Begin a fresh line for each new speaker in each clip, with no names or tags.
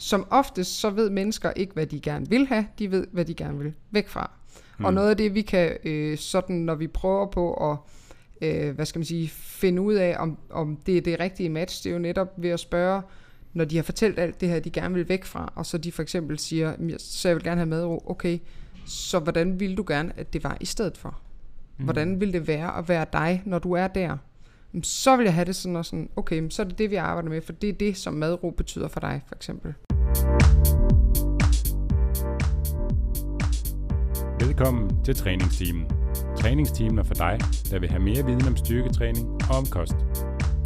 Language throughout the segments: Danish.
som oftest så ved mennesker ikke, hvad de gerne vil have, de ved, hvad de gerne vil væk fra. Mm. Og noget af det, vi kan, øh, sådan når vi prøver på at øh, hvad skal man sige, finde ud af, om, om det er det rigtige match, det er jo netop ved at spørge, når de har fortalt alt det her, de gerne vil væk fra, og så de for eksempel siger, så jeg vil gerne have madro, okay, så hvordan vil du gerne, at det var i stedet for? Mm. Hvordan vil det være at være dig, når du er der? Så vil jeg have det sådan og sådan, okay, så er det det, vi arbejder med, for det er det, som madro betyder for dig, for eksempel.
Velkommen til træningsteamen. Træningsteamen er for dig, der vil have mere viden om styrketræning og om kost.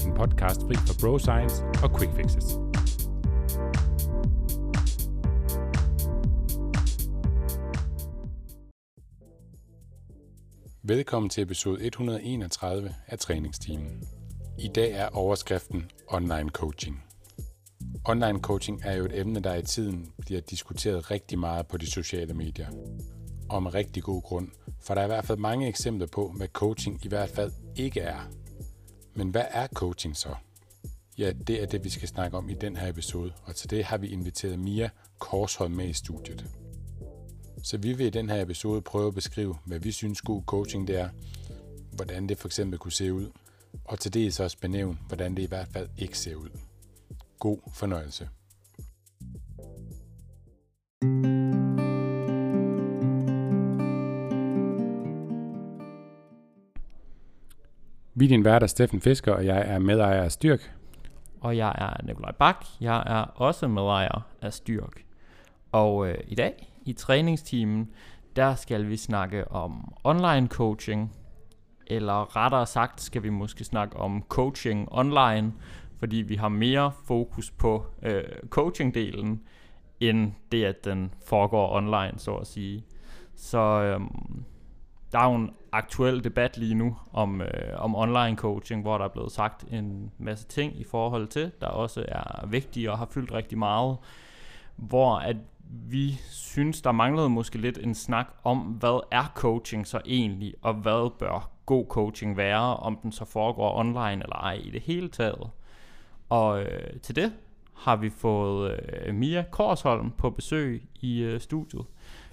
En podcast fri for bro science og quick fixes. Velkommen til episode 131 af Træningsteamen. I dag er overskriften Online Coaching. Online coaching er jo et emne, der i tiden bliver diskuteret rigtig meget på de sociale medier og med rigtig god grund, for der er i hvert fald mange eksempler på, hvad coaching i hvert fald ikke er. Men hvad er coaching så? Ja, det er det, vi skal snakke om i den her episode, og til det har vi inviteret Mia Korsholm med i studiet. Så vi vil i den her episode prøve at beskrive, hvad vi synes god coaching det er, hvordan det for eksempel kunne se ud, og til det så også benævne, hvordan det i hvert fald ikke ser ud. God fornøjelse. Vi er din vært er Steffen Fisker, og jeg er medejer af Styrk.
Og jeg er Nikolaj Bak. Jeg er også medejer af Styrk. Og øh, i dag, i træningstimen, der skal vi snakke om online coaching. Eller rettere sagt, skal vi måske snakke om coaching online, fordi vi har mere fokus på øh, coaching-delen, end det, at den foregår online, så at sige. Så øh, der er jo en aktuel debat lige nu om, øh, om online coaching, hvor der er blevet sagt en masse ting i forhold til, der også er vigtige og har fyldt rigtig meget, hvor at vi synes, der manglede måske lidt en snak om, hvad er coaching så egentlig, og hvad bør god coaching være, om den så foregår online eller ej i det hele taget. Og øh, til det har vi fået øh, Mia Korsholm på besøg i øh, studiet.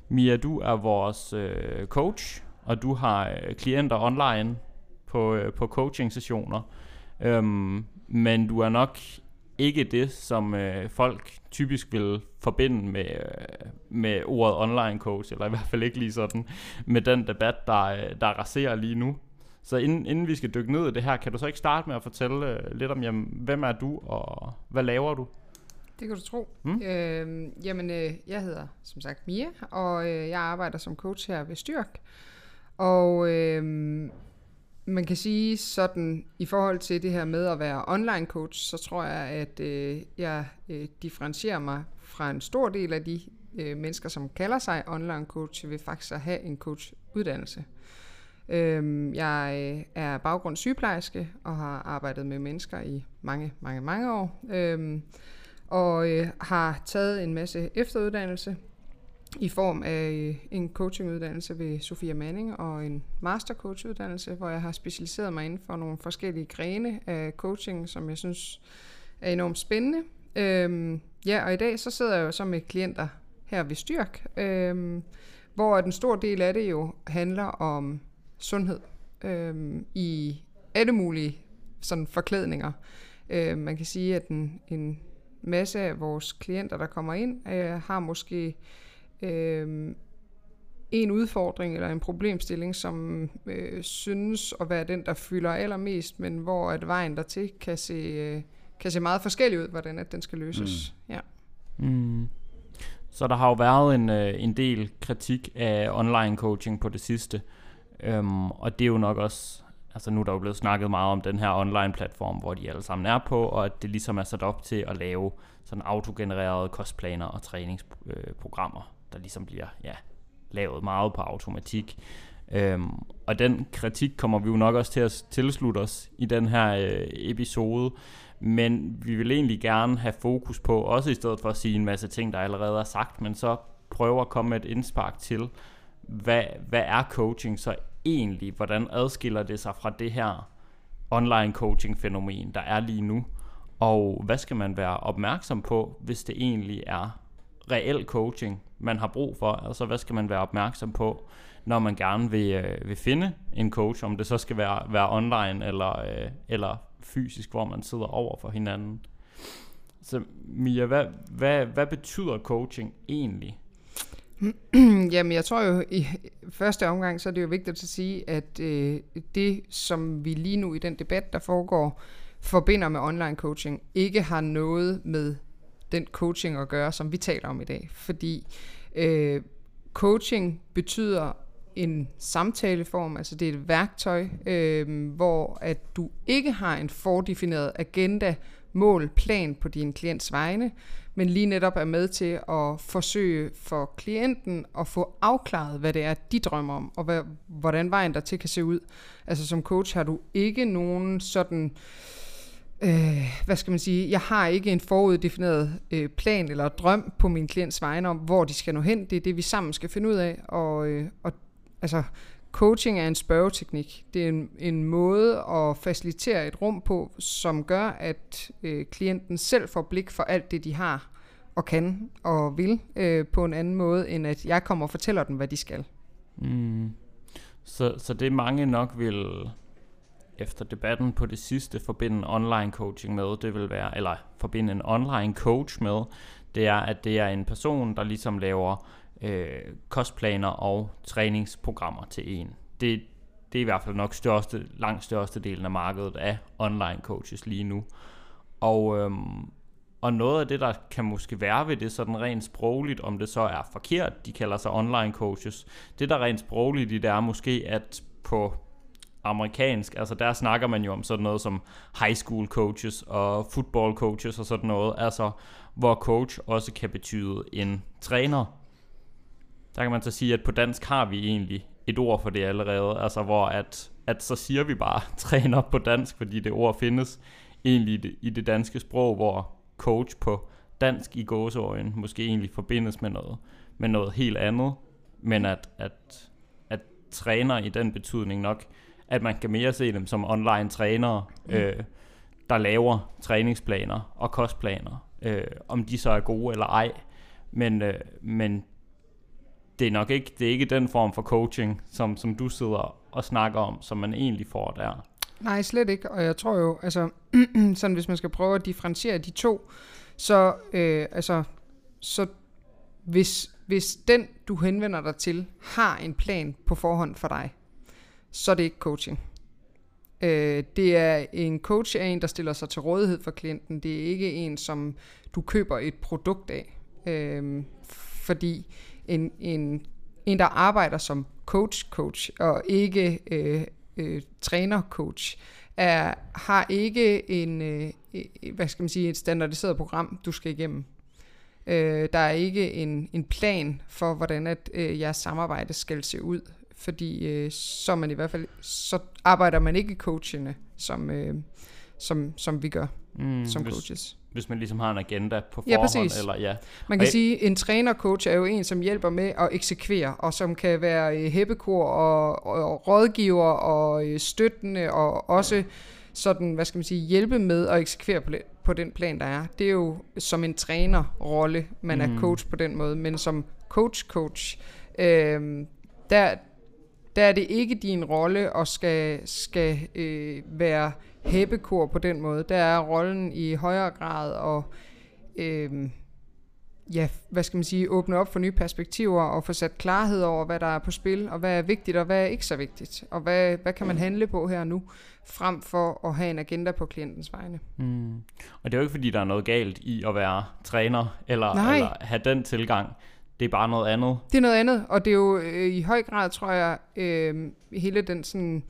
Mia, du er vores øh, coach og du har øh, klienter online på, øh, på coaching-sessioner, øhm, men du er nok ikke det, som øh, folk typisk vil forbinde med, øh, med ordet online coach, eller i hvert fald ikke lige sådan, med den debat, der, øh, der raserer lige nu. Så inden, inden vi skal dykke ned i det her, kan du så ikke starte med at fortælle øh, lidt om, jamen, hvem er du, og hvad laver du?
Det kan du tro. Mm. Øh, jamen, øh, jeg hedder som sagt Mia, og øh, jeg arbejder som coach her ved Styrk. Og øh, man kan sige sådan, i forhold til det her med at være online coach, så tror jeg, at øh, jeg øh, differentierer mig fra en stor del af de øh, mennesker, som kalder sig online coach, ved faktisk at have en coachuddannelse. Øhm, jeg øh, er baggrund sygeplejerske og har arbejdet med mennesker i mange, mange, mange år. Øhm, og øh, har taget en masse efteruddannelse i form af øh, en coachinguddannelse ved Sofia Manning og en mastercoachuddannelse, hvor jeg har specialiseret mig inden for nogle forskellige grene af coaching, som jeg synes er enormt spændende. Øhm, ja, og i dag så sidder jeg jo så med klienter her ved Styrk, øhm, hvor en stor del af det jo handler om sundhed øhm, i alle mulige sådan forklædninger. Øhm, man kan sige, at en, en masse af vores klienter, der kommer ind, øh, har måske øh, en udfordring eller en problemstilling, som øh, synes at være den, der fylder allermest, men hvor at vejen dertil kan se, øh, kan se meget forskellig ud, hvordan at den skal løses. Mm. Ja. Mm.
Så der har jo været en, øh, en del kritik af online coaching på det sidste, øhm, og det er jo nok også, altså nu er der jo blevet snakket meget om den her online platform, hvor de alle sammen er på, og at det ligesom er sat op til at lave sådan autogenererede kostplaner og træningsprogrammer der ligesom bliver ja, lavet meget på automatik. Øhm, og den kritik kommer vi jo nok også til at tilslutte os i den her øh, episode, men vi vil egentlig gerne have fokus på, også i stedet for at sige en masse ting, der allerede er sagt, men så prøve at komme med et indspark til, hvad, hvad er coaching så egentlig? Hvordan adskiller det sig fra det her online coaching fænomen, der er lige nu? Og hvad skal man være opmærksom på, hvis det egentlig er reel coaching, man har brug for? Altså hvad skal man være opmærksom på, når man gerne vil, øh, vil finde en coach, om det så skal være, være online eller, øh, eller fysisk, hvor man sidder over for hinanden. Så Mia, hvad, hvad, hvad betyder coaching egentlig?
Jamen, jeg tror jo, i første omgang, så er det jo vigtigt at sige, at øh, det, som vi lige nu i den debat, der foregår, forbinder med online coaching, ikke har noget med den coaching at gøre, som vi taler om i dag. Fordi øh, coaching betyder en samtaleform, altså det er et værktøj, øh, hvor at du ikke har en fordefineret agenda, mål, plan på din klients vegne, men lige netop er med til at forsøge for klienten at få afklaret, hvad det er, de drømmer om, og hvad, hvordan vejen der til kan se ud. Altså som coach har du ikke nogen sådan, øh, hvad skal man sige, jeg har ikke en foruddefineret øh, plan eller drøm på min klients vegne om, hvor de skal nå hen. Det er det, vi sammen skal finde ud af, og, øh, og altså Coaching er en spørgeteknik. Det er en, en måde at facilitere et rum på, som gør, at øh, klienten selv får blik for alt det, de har og kan og vil øh, på en anden måde, end at jeg kommer og fortæller dem, hvad de skal. Mm.
Så, så det mange nok vil efter debatten på det sidste forbinde online coaching med, det vil være, eller forbinde en online coach med, det er, at det er en person, der ligesom laver øh, kostplaner og træningsprogrammer til en. Det, det er i hvert fald nok største, langt største delen af markedet af online coaches lige nu. Og, øhm, og noget af det, der kan måske være ved det sådan rent sprogligt, om det så er forkert, de kalder sig online coaches, det der rent sprogligt i det er måske, at på amerikansk, altså der snakker man jo om sådan noget som high school coaches og football coaches og sådan noget, altså hvor coach også kan betyde en træner, der kan man så sige, at på dansk har vi egentlig et ord for det allerede, altså hvor at, at så siger vi bare træner på dansk, fordi det ord findes egentlig i det, i det danske sprog, hvor coach på dansk i gåseøjen måske egentlig forbindes med noget, med noget helt andet, men at, at, at træner i den betydning nok, at man kan mere se dem som online trænere, mm. øh, der laver træningsplaner og kostplaner, øh, om de så er gode eller ej, men, øh, men det er nok ikke, det er ikke den form for coaching, som, som du sidder og snakker om, som man egentlig får der.
Nej, slet ikke. Og jeg tror jo, altså, sådan hvis man skal prøve at differentiere de to, så, øh, altså, så hvis, hvis den, du henvender dig til, har en plan på forhånd for dig, så er det ikke coaching. Øh, det er en coach er en, der stiller sig til rådighed for klienten. Det er ikke en, som du køber et produkt af. Øh, fordi en, en, en der arbejder som coach-coach, og ikke øh, øh, træner-coach, er, har ikke en, øh, øh, hvad skal man sige, et standardiseret program, du skal igennem. Øh, der er ikke en, en plan for, hvordan at øh, jeres samarbejde skal se ud, fordi øh, så man i hvert fald, så arbejder man ikke coachende, som, øh, som, som vi gør mm, som hvis, coaches
hvis man ligesom har en agenda på forhånd. Ja, Eller, ja.
Man kan og sige, en trænercoach er jo en, som hjælper med at eksekvere, og som kan være øh, hæppekor og, og rådgiver og øh, støttende, og også sådan, hvad skal man sige, hjælpe med at eksekvere på, på den plan, der er. Det er jo som en trænerrolle, man mm. er coach på den måde, men som coach-coach, øh, der, der er det ikke din rolle at skal, skal øh, være hæppekor på den måde. Der er rollen i højere grad og øh, ja, hvad skal man sige, åbne op for nye perspektiver og få sat klarhed over, hvad der er på spil, og hvad er vigtigt, og hvad er ikke så vigtigt, og hvad, hvad kan man handle på her nu, frem for at have en agenda på klientens vegne. Mm.
Og det er jo ikke, fordi der er noget galt i at være træner, eller, eller have den tilgang. Det er bare noget andet.
Det er noget andet, og det er jo øh, i høj grad, tror jeg, øh, hele den sådan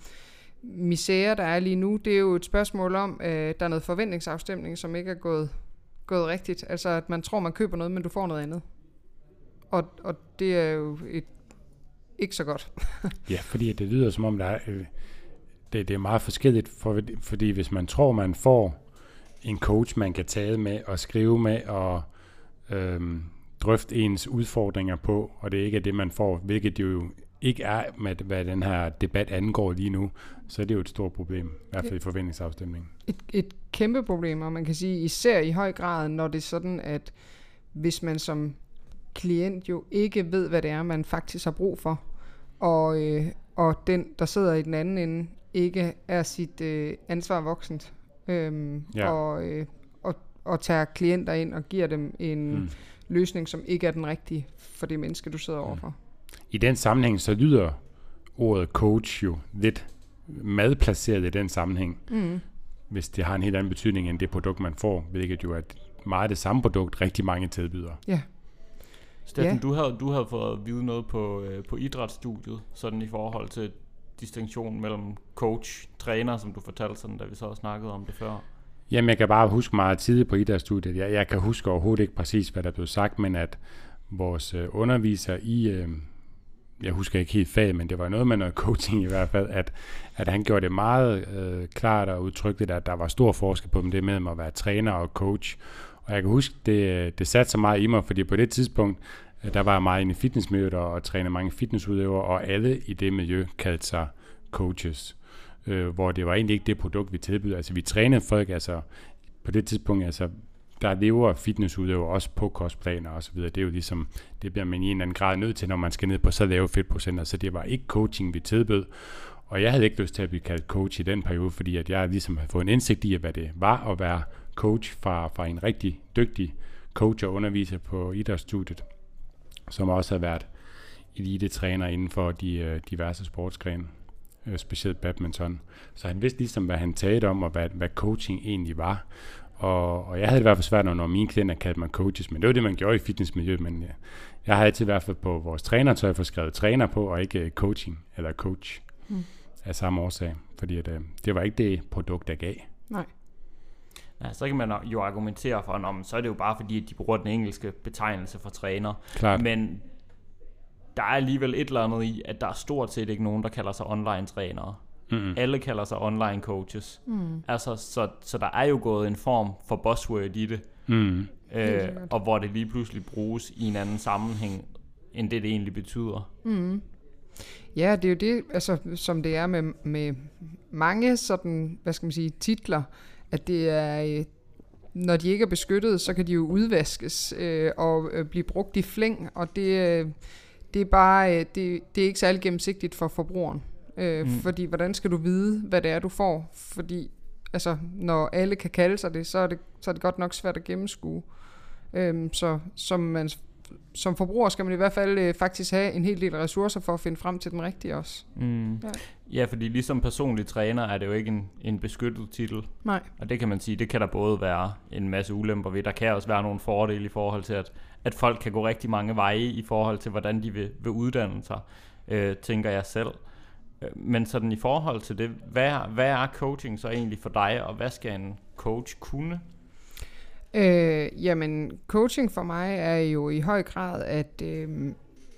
misære, der er lige nu, det er jo et spørgsmål om, øh, der er noget forventningsafstemning, som ikke er gået, gået rigtigt. Altså, at man tror, man køber noget, men du får noget andet. Og, og det er jo et, ikke så godt.
ja, fordi det lyder som om, der er, øh, det, det er meget forskelligt, for, fordi hvis man tror, man får en coach, man kan tale med og skrive med og øh, drøfte ens udfordringer på, og det ikke er det, man får, hvilket jo ikke er, med, hvad den her debat angår lige nu, så er det jo et stort problem, i hvert fald i forventningsafstemningen.
Et, et kæmpe problem, og man kan sige især i høj grad, når det er sådan, at hvis man som klient jo ikke ved, hvad det er, man faktisk har brug for, og, øh, og den, der sidder i den anden ende, ikke er sit øh, ansvar voksent, øhm,
Ja.
og, øh, og, og tager klienter ind og giver dem en mm. løsning, som ikke er den rigtige for det menneske, du sidder overfor.
I den sammenhæng, så lyder ordet coach jo lidt madplaceret i den sammenhæng,
Mm.
hvis det har en helt anden betydning end det produkt, man får, hvilket jo er meget det samme produkt, rigtig mange tilbyder.
Ja.
Steffen,
Ja.
du, havde, du havde fået at vide noget på, øh, på idrætsstudiet, sådan i forhold til distinktion mellem coach, træner, som du fortalte, sådan, da vi så snakkede om det før.
Jamen, jeg kan bare huske meget tidligt på idrætsstudiet. Jeg, jeg kan huske overhovedet ikke præcis, hvad der blev sagt, men at vores øh, underviser i, øh, jeg husker ikke helt fag, men det var noget med noget coaching i hvert fald, at, at han gjorde det meget øh, klart og udtrykkeligt, at der var stor forskel på det med at være træner og coach. Og jeg kan huske, det, det satte så meget i mig, fordi på det tidspunkt, øh, der var jeg meget inde i fitnessmiljøet og, og trænede mange fitnessudøvere, og alle i det miljø kaldte sig coaches øh, hvor det var egentlig ikke det produkt, vi tilbyder. Altså vi trænede folk, altså på det tidspunkt, altså der lever fitnessudøver også på kostplaner og så videre. Det er jo ligesom, det bliver man i en eller anden grad nødt til, når man skal ned på så lave fedtprocenter. Så det var ikke coaching, vi tilbød. Og jeg havde ikke lyst til at blive kaldt coach i den periode, fordi at jeg ligesom havde fået en indsigt i, hvad det var at være coach fra, fra en rigtig dygtig coach og underviser på idrætsstudiet, som også har været elite-træner inden for de øh, diverse sportsgrene øh, specielt badminton. Så han vidste ligesom, hvad han talte om, og hvad, hvad coaching egentlig var. Og, og jeg havde det i hvert fald svært, når mine klienter kaldte mig coaches, men det var det, man gjorde i fitnessmiljøet. Men ja, jeg har altid i hvert fald på vores trænertøj fået skrevet træner på, og ikke øh, coaching eller coach
Mm.
af samme årsag. Fordi at, øh, det var ikke det produkt, der gav.
Nej.
Ja, så kan man jo argumentere for, at så er det jo bare fordi, at de bruger den engelske betegnelse for træner.
Klart.
Men der er alligevel et eller andet i, at der er stort set ikke nogen, der kalder sig online-trænere.
Mm-mm.
Alle kalder sig online-coaches.
Mm.
Altså, så, så der er jo gået en form for buzzword i det,
Mm.
øh, og hvor det lige pludselig bruges i en anden sammenhæng, end det, det egentlig betyder.
Mm. Ja, det er jo det, altså, som det er med, med mange sådan, hvad skal man sige, titler, at det er, øh, når de ikke er beskyttet, så kan de jo udvaskes øh, og øh, blive brugt i flæng, og det, øh, det er bare, øh, det, det er ikke særlig gennemsigtigt for forbrugeren. Øh,
Mm.
Fordi hvordan skal du vide, hvad det er, du får? Fordi altså, når alle kan kalde sig det, så er det, så er det godt nok svært at gennemskue. Øhm, så som, man, som forbruger skal man i hvert fald øh, faktisk have en hel del ressourcer for at finde frem til den rigtige også.
Mm.
Ja.
Ja. ja, fordi ligesom personlig træner er det jo ikke en, en beskyttet titel.
Nej.
Og det kan man sige, det kan der både være en masse ulemper ved. Der kan også være nogle fordele i forhold til, at, at folk kan gå rigtig mange veje i forhold til, hvordan de vil, vil uddanne sig, øh, tænker jeg selv. Øh, men sådan i forhold til det, hvad, er- hvad er coaching så egentlig for dig, og hvad skal en coach kunne?
Øh, jamen, coaching for mig er jo i høj grad, at øh,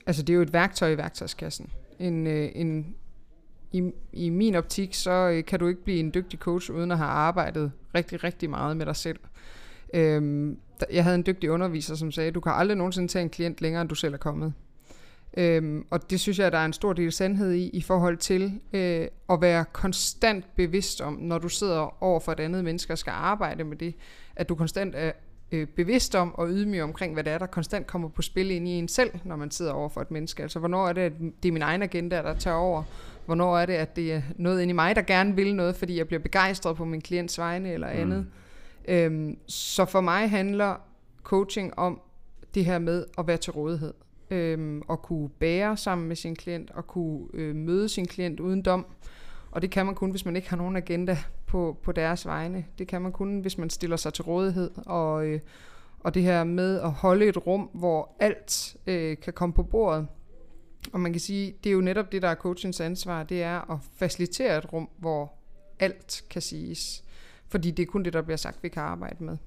altså det er jo et værktøj i værktøjskassen. En, øh, en, i, I min optik, så øh, kan du ikke blive en dygtig coach, uden at have arbejdet rigtig, rigtig meget med dig selv. Øh, jeg havde en dygtig underviser, som sagde, du kan aldrig nogensinde tage en klient længere, end du selv er kommet. Øhm, og det synes jeg, der er en stor del sandhed i, i forhold til øh, at være konstant bevidst om, når du sidder over for et andet menneske og skal arbejde med det, at du konstant er øh, bevidst om og ydmyg omkring, hvad det er, der konstant kommer på spil ind i en selv, når man sidder over for et menneske. Altså, hvornår er det, at det er min egen agenda, der tager over? Hvornår er det, at det er noget inde i mig, der gerne vil noget, fordi jeg bliver begejstret på min klients vegne eller
Mm.
andet? Øhm, så for mig handler coaching om det her med at være til rådighed. Øhm, og kunne bære sammen med sin klient, og kunne øh, møde sin klient uden dom. Og det kan man kun, hvis man ikke har nogen agenda på, på deres vegne. Det kan man kun, hvis man stiller sig til rådighed. Og, øh, og det her med at holde et rum, hvor alt øh, kan komme på bordet. Og man kan sige, det er jo netop det, der er coachens ansvar, det er at facilitere et rum, hvor alt kan siges. Fordi det er kun det, der bliver sagt, vi kan arbejde med.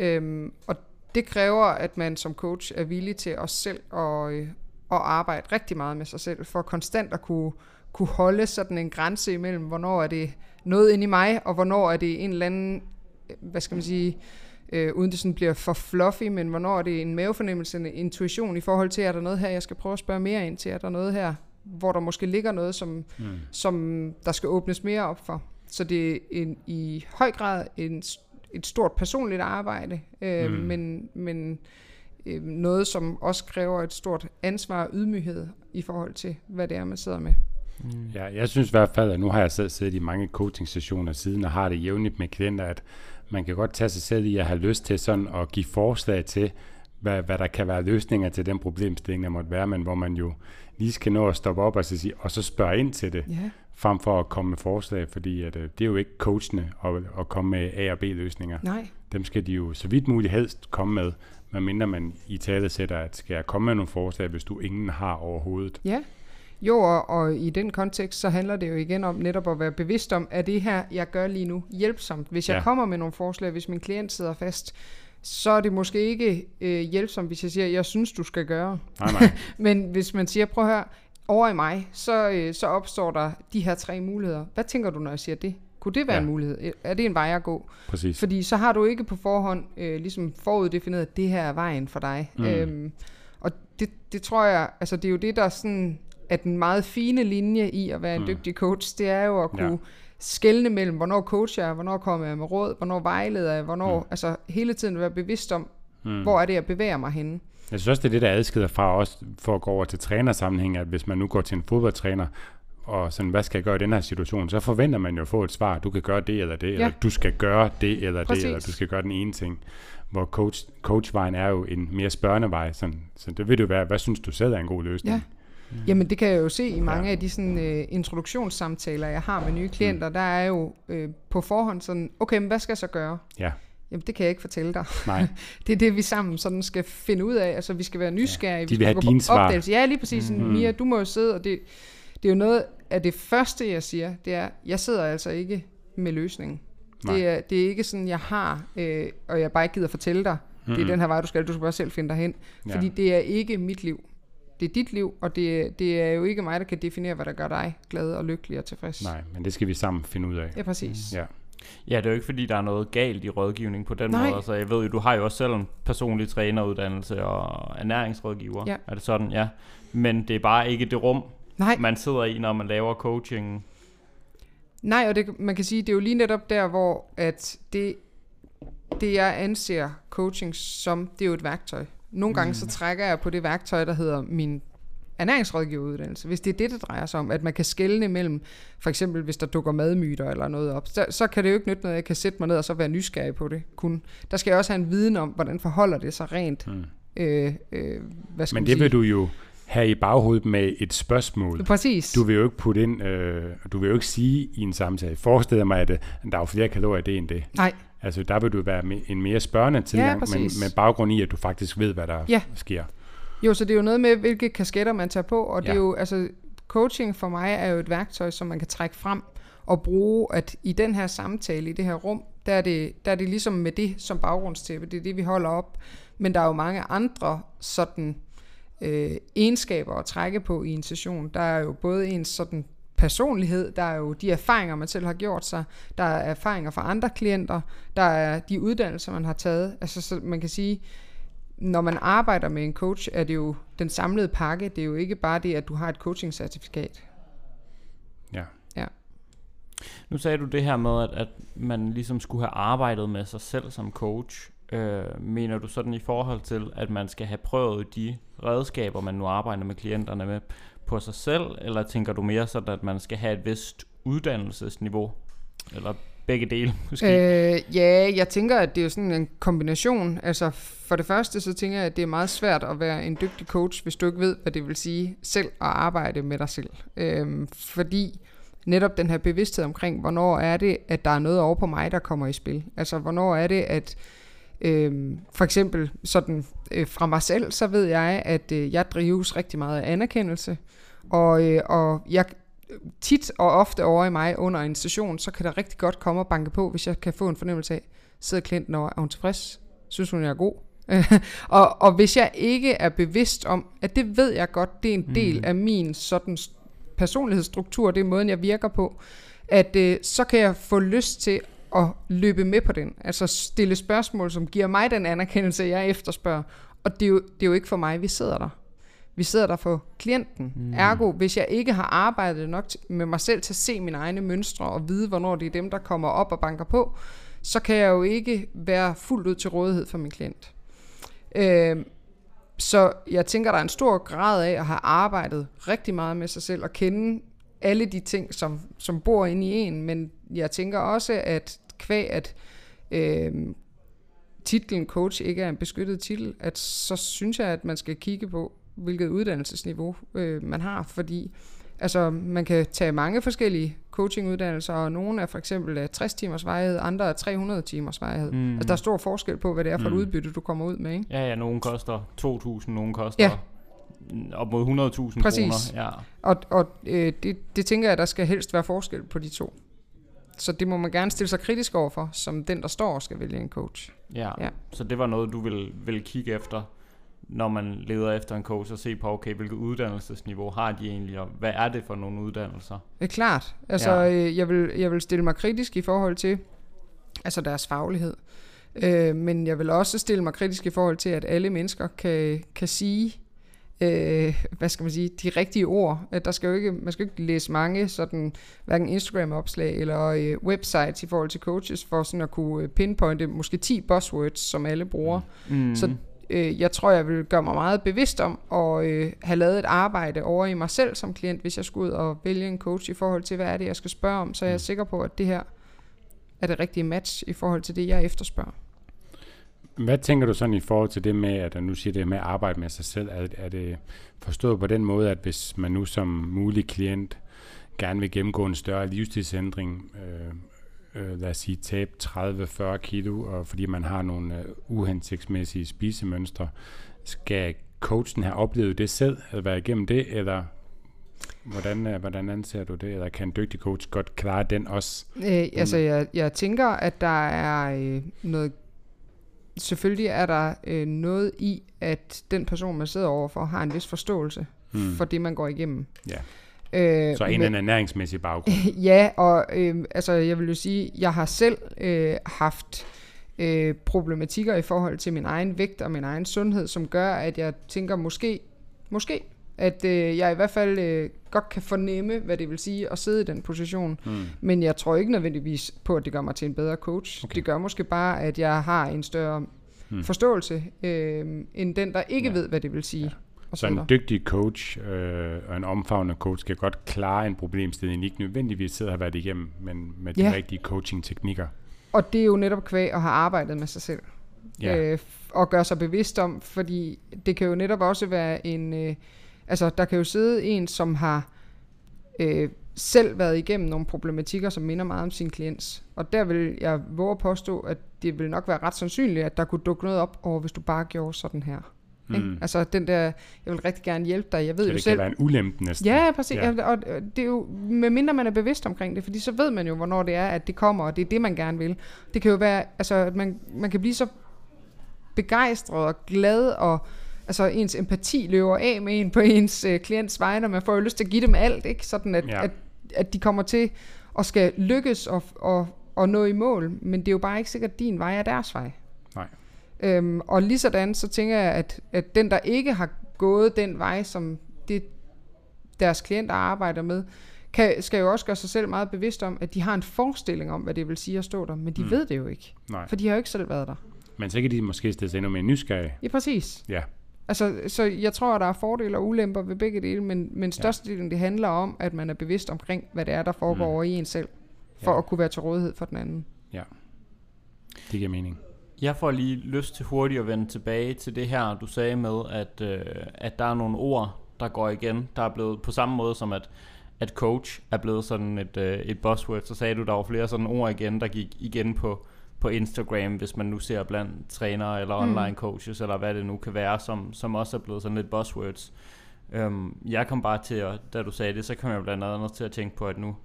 Øhm, og det kræver, at man som coach er villig til os selv at, øh, at arbejde rigtig meget med sig selv, for konstant at kunne, kunne holde sådan en grænse imellem, hvornår er det noget inde i mig, og hvornår er det en eller anden, øh, hvad skal man sige, øh, uden det sådan bliver for fluffy, men hvornår er det en mavefornemmelse, en intuition i forhold til, er der noget her, jeg skal prøve at spørge mere ind til, er der noget her, hvor der måske ligger noget, som, mm. som der skal åbnes mere op for. Så det er en, i høj grad en, et stort personligt arbejde, øh, mm. men, men øh, noget, som også kræver et stort ansvar og ydmyghed i forhold til, hvad det er, man sidder med.
Mm. Ja, jeg synes i hvert fald, at nu har jeg selv siddet i mange coaching-sessioner siden, og har det jævnligt med klienter, at man kan godt tage sig selv i at have lyst til sådan at give forslag til, hvad, hvad der kan være løsninger til den problemstilling, der måtte være, men hvor man jo lige skal nå at stoppe op og så, sige, og så spørge ind til det, yeah. Frem for at komme med forslag, fordi at, øh, det er jo ikke coachene at, at komme med A- og B-løsninger.
Nej.
Dem skal de jo så vidt muligt helst komme med, medmindre man i tale sætter, at skal jeg komme med nogle forslag, hvis du ingen har overhovedet.
Ja, jo, og, og i den kontekst, så handler det jo igen om netop at være bevidst om, at det her, jeg gør lige nu, hjælpsomt. Hvis jeg ja. kommer med nogle forslag, hvis min klient sidder fast, så er det måske ikke øh, hjælpsomt, hvis jeg siger, jeg synes, du skal gøre.
Nej, nej.
Men hvis man siger, prøv at høre, over i mig, så, øh, så opstår der de her tre muligheder. Hvad tænker du, når jeg siger det? Kunne det være ja. en mulighed? Er det en vej at gå?
Præcis.
Fordi så har du ikke på forhånd øh, ligesom foruddefineret, at det her er vejen for dig. Mm. Øhm, og det, det tror jeg, altså det er jo det, der sådan er den meget fine linje i at være en mm. dygtig coach, det er jo at kunne ja. skelne mellem, hvornår coacher jeg, hvornår kommer jeg med råd, hvornår vejleder jeg, hvornår, mm. altså hele tiden være bevidst om, mm. hvor er det, jeg bevæger mig henne.
Jeg synes også, det er det, der adskiller fra os for at gå over til trænersammenhæng, at hvis man nu går til en fodboldtræner, og sådan, hvad skal jeg gøre i den her situation, så forventer man jo at få et svar, du kan gøre det eller det, ja. eller du skal gøre det eller Præcis. det, eller du skal gøre den ene ting. Hvor coach, coachvejen er jo en mere spørgende vej, sådan, så det vil jo være, hvad synes du selv er en god løsning?
Ja. Mm. Jamen det kan jeg jo se i mange ja. af de sådan, uh, introduktionssamtaler, jeg har med nye klienter. Mm. Der er jo uh, på forhånd sådan, okay, men hvad skal jeg så gøre?
Ja.
Jamen, det kan jeg ikke fortælle dig.
Nej.
det er det, vi sammen sådan skal finde ud af. Altså, vi skal være nysgerrige. Ja,
de vil have dine svar. Opdagelse.
Ja, lige præcis. Mm. Mia, du må jo sidde, og det, det er jo noget af det første, jeg siger, det er, jeg sidder altså ikke med løsningen. Det er, det er ikke sådan, jeg har, øh, og jeg bare ikke gider fortælle dig, mm. det er den her vej, du skal, du skal bare selv finde dig hen. Ja. Fordi det er ikke mit liv det er dit liv, og det, det er jo ikke mig, der kan definere, hvad der gør dig glad og lykkelig og tilfreds.
Nej, men det skal vi sammen finde ud af.
Ja, præcis.
Ja.
Ja, det er jo ikke fordi, der er noget galt i rådgivning på den Nej. måde. Altså, jeg ved jo, du har jo også selv en personlig træneruddannelse og ernæringsrådgiver. Ja. Er det sådan? Ja. Men det er bare ikke det rum, Nej. man sidder i, når man laver coaching.
Nej, og det, man kan sige, det er jo lige netop der, hvor at det, det jeg anser coaching som, det er jo et værktøj. Nogle gange mm. så trækker jeg på det værktøj, der hedder min ernæringsrådgiveruddannelse, hvis det er det, det drejer sig om, at man kan skelne mellem, for eksempel hvis der dukker madmyter eller noget op, så, så kan det jo ikke nytte noget, at jeg kan sætte mig ned og så være nysgerrig på det kun. Der skal jeg også have en viden om, hvordan forholder det sig rent. Mm. Øh, øh, hvad skal
Men det vil du jo have i baghovedet med et spørgsmål.
Præcis.
Du vil jo ikke putte ind, øh, du vil jo ikke sige i en samtale, forestil mig, at der er jo flere kalorier i det end det.
Nej.
Altså der vil du være en mere spørgende tilgang, ja, men med baggrund i, at du faktisk ved, hvad der ja. sker.
Jo, så det er jo noget med, hvilke kasketter man tager på, og ja. det er jo, altså coaching for mig er jo et værktøj, som man kan trække frem og bruge, at i den her samtale, i det her rum, der er det, der er det ligesom med det som baggrundstæppe, det er det, vi holder op. Men der er jo mange andre sådan øh, egenskaber at trække på i en session. Der er jo både ens sådan personlighed, der er jo de erfaringer, man selv har gjort sig, der er erfaringer fra andre klienter, der er de uddannelser, man har taget. Altså, så man kan sige, når man arbejder med en coach, er det jo den samlede pakke. Det er jo ikke bare det, at du har et coaching-certifikat.
Ja.
ja.
Nu sagde du det her med, at, at man ligesom skulle have arbejdet med sig selv som coach. Øh, mener du sådan i forhold til, at man skal have prøvet de redskaber, man nu arbejder med klienterne med, på sig selv, eller tænker du mere sådan, at man skal have et vist uddannelsesniveau? Eller begge dele, måske?
Øh, ja, jeg tænker, at det er sådan en kombination. Altså, for det første, så tænker jeg, at det er meget svært at være en dygtig coach, hvis du ikke ved, hvad det vil sige selv at arbejde med dig selv. Øh, fordi netop den her bevidsthed omkring, hvornår er det, at der er noget over på mig, der kommer i spil. Altså, hvornår er det, at øh, for eksempel sådan øh, fra mig selv, så ved jeg, at øh, jeg drives rigtig meget af anerkendelse. Og, øh, og jeg tit og ofte over i mig under en session, så kan der rigtig godt komme og banke på, hvis jeg kan få en fornemmelse af, sidder klienten over, er hun tilfreds? Synes hun, jeg er god? og, og hvis jeg ikke er bevidst om, at det ved jeg godt, det er en del mm. af min sådan personlighedsstruktur, det er måden, jeg virker på, at øh, så kan jeg få lyst til at løbe med på den. Altså stille spørgsmål, som giver mig den anerkendelse, jeg efterspørger. Og det er jo, det er jo ikke for mig, vi sidder der. Vi sidder der for klienten. Mm. Ergo, hvis jeg ikke har arbejdet nok med mig selv til at se mine egne mønstre og vide, hvornår det er dem, der kommer op og banker på, så kan jeg jo ikke være fuldt ud til rådighed for min klient. Øh, så jeg tænker, der er en stor grad af at have arbejdet rigtig meget med sig selv og kende alle de ting, som, som bor inde i en, men jeg tænker også, at kvæg, at øh, titlen coach ikke er en beskyttet titel, at så synes jeg, at man skal kigge på, hvilket uddannelsesniveau øh, man har, fordi altså, man kan tage mange forskellige coachinguddannelser, og nogle er for eksempel 60 timers vejhed, andre er 300 timers vejhed. Mm. Altså, der er stor forskel på, hvad det er for mm. et udbytte, du kommer ud med, ikke?
Ja, ja, nogle koster 2.000, nogle koster ja. op mod 100.000 kroner. Ja.
Og, og øh, det, det tænker jeg, der skal helst være forskel på de to. Så det må man gerne stille sig kritisk over for, som den, der står og skal vælge en coach.
Ja, ja. så det var noget, du vil, vil kigge efter, når man leder efter en coach, og se på, okay, hvilket uddannelsesniveau har de egentlig, og hvad er det for nogle uddannelser?
Det er klart. Altså, ja. øh, jeg, vil, jeg vil stille mig kritisk i forhold til altså deres faglighed. Øh, men jeg vil også stille mig kritisk i forhold til, at alle mennesker kan, kan sige, øh, hvad skal man sige, de rigtige ord. Der skal jo ikke, man skal jo ikke læse mange sådan, hverken Instagram-opslag eller øh, websites i forhold til coaches, for sådan at kunne øh, pinpointe måske 10 buzzwords, som alle bruger. Mm. Så øh, jeg tror, jeg vil gøre mig meget bevidst om at øh, have lavet et arbejde over i mig selv som klient, hvis jeg skulle ud og vælge en coach i forhold til, hvad er det, jeg skal spørge om, så jeg er mm. sikker på, at det her er det rigtige match i forhold til det, jeg efterspørger.
Hvad tænker du sådan i forhold til det med, at nu siger det med at arbejde med sig selv, er, er det forstået på den måde, at hvis man nu som mulig klient gerne vil gennemgå en større livsstilsændring, øh, øh, lad os sige tabe 30-40 kilo, og fordi man har nogle øh, uhensigtsmæssige spisemønstre, skal coachen have oplevet det selv, eller være igennem det, eller Hvordan, øh, hvordan anser du det, eller kan en dygtig coach godt klare den også?
Øh, altså, jeg, jeg tænker, at der er øh, noget selvfølgelig er der øh, noget i, at den person, man sidder overfor, har en vis forståelse hmm. for det, man går igennem.
Ja. Øh, så en eller anden ernæringsmæssig baggrund.
ja, og øh, altså, jeg vil jo sige, jeg har selv øh, haft øh, problematikker i forhold til min egen vægt og min egen sundhed, som gør, at jeg tænker måske, måske at øh, jeg i hvert fald øh, godt kan fornemme, hvad det vil sige at sidde i den position. Mm. Men jeg tror ikke nødvendigvis på, at det gør mig til en bedre coach. Okay. Det gør måske bare, at jeg har en større mm. forståelse, øh, end den, der ikke ja. ved, hvad det vil sige. Ja.
Og så en dygtig coach øh, og en omfavnende coach kan godt klare en problemstilling, ikke nødvendigvis sidder har været igennem, men med ja. de rigtige coaching-teknikker.
Og det er jo netop kvæg at have arbejdet med sig selv. Ja. Øh, og gøre sig bevidst om, fordi det kan jo netop også være en... Øh, Altså, der kan jo sidde en, som har øh, selv været igennem nogle problematikker, som minder meget om sin klients. Og der vil jeg våge at påstå, at det vil nok være ret sandsynligt, at der kunne dukke noget op over, hvis du bare gjorde sådan her. Mm. Ikke? Altså den der, jeg vil rigtig gerne hjælpe dig, jeg ved
så
jo
det
selv...
det kan være en ulempe næsten.
Ja, præcis, ja. og det er jo, med mindre man er bevidst omkring det, fordi så ved man jo, hvornår det er, at det kommer, og det er det, man gerne vil. Det kan jo være, altså at man, man kan blive så begejstret og glad og altså ens empati løber af med en på ens øh, klients vegne, og man får jo lyst til at give dem alt, ikke? Sådan at, ja. at, at de kommer til at skal lykkes og, og, og nå i mål, men det er jo bare ikke sikkert, at din vej er deres vej.
Nej.
Øhm, og lige sådan, så tænker jeg, at, at den, der ikke har gået den vej, som det deres klienter arbejder med, kan, skal jo også gøre sig selv meget bevidst om, at de har en forestilling om, hvad det vil sige at stå der, men de mm. ved det jo ikke. Nej. For de har jo ikke selv været der.
Men så kan de måske stille sig endnu mere nysgerrige.
Ja, præcis.
Ja.
Altså, så jeg tror, at der er fordele og ulemper ved begge dele, men, men størstedelen det handler om, at man er bevidst omkring, hvad det er, der foregår mm. over i en selv, for ja. at kunne være til rådighed for den anden.
Ja, det giver mening.
Jeg får lige lyst til hurtigt at vende tilbage til det her, du sagde med, at, øh, at der er nogle ord, der går igen. Der er blevet på samme måde som, at, at coach er blevet sådan et, øh, et buzzword. Så sagde du, der var flere sådan ord igen, der gik igen på, på Instagram, hvis man nu ser blandt trænere eller mm. online coaches, eller hvad det nu kan være, som, som også er blevet sådan lidt buzzwords. Um, jeg kom bare til, at, da du sagde det, så kom jeg blandt andet til at tænke på, at nu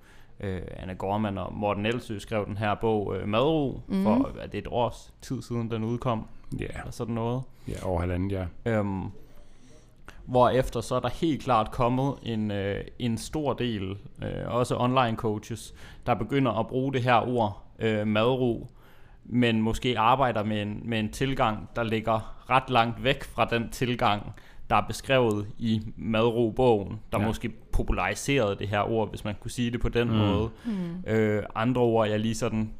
uh, Anna Gorman og Morten Elsø skrev den her bog uh, Madro, mm. for at det er et års tid siden, den udkom.
Ja. Yeah.
Eller sådan noget.
Ja, over halvandet, ja.
Hvor efter så er der helt klart kommet en, øh, en stor del, øh, også online coaches, der begynder at bruge det her ord, øh, madro, men måske arbejder med en, med en tilgang, der ligger ret langt væk fra den tilgang, der er beskrevet i Madro-bogen, der
Ja.
måske populariserede det her ord, hvis man kunne sige det på den
Mm.
mm. måde. Mm. Øh, andre ord, jeg lige sådan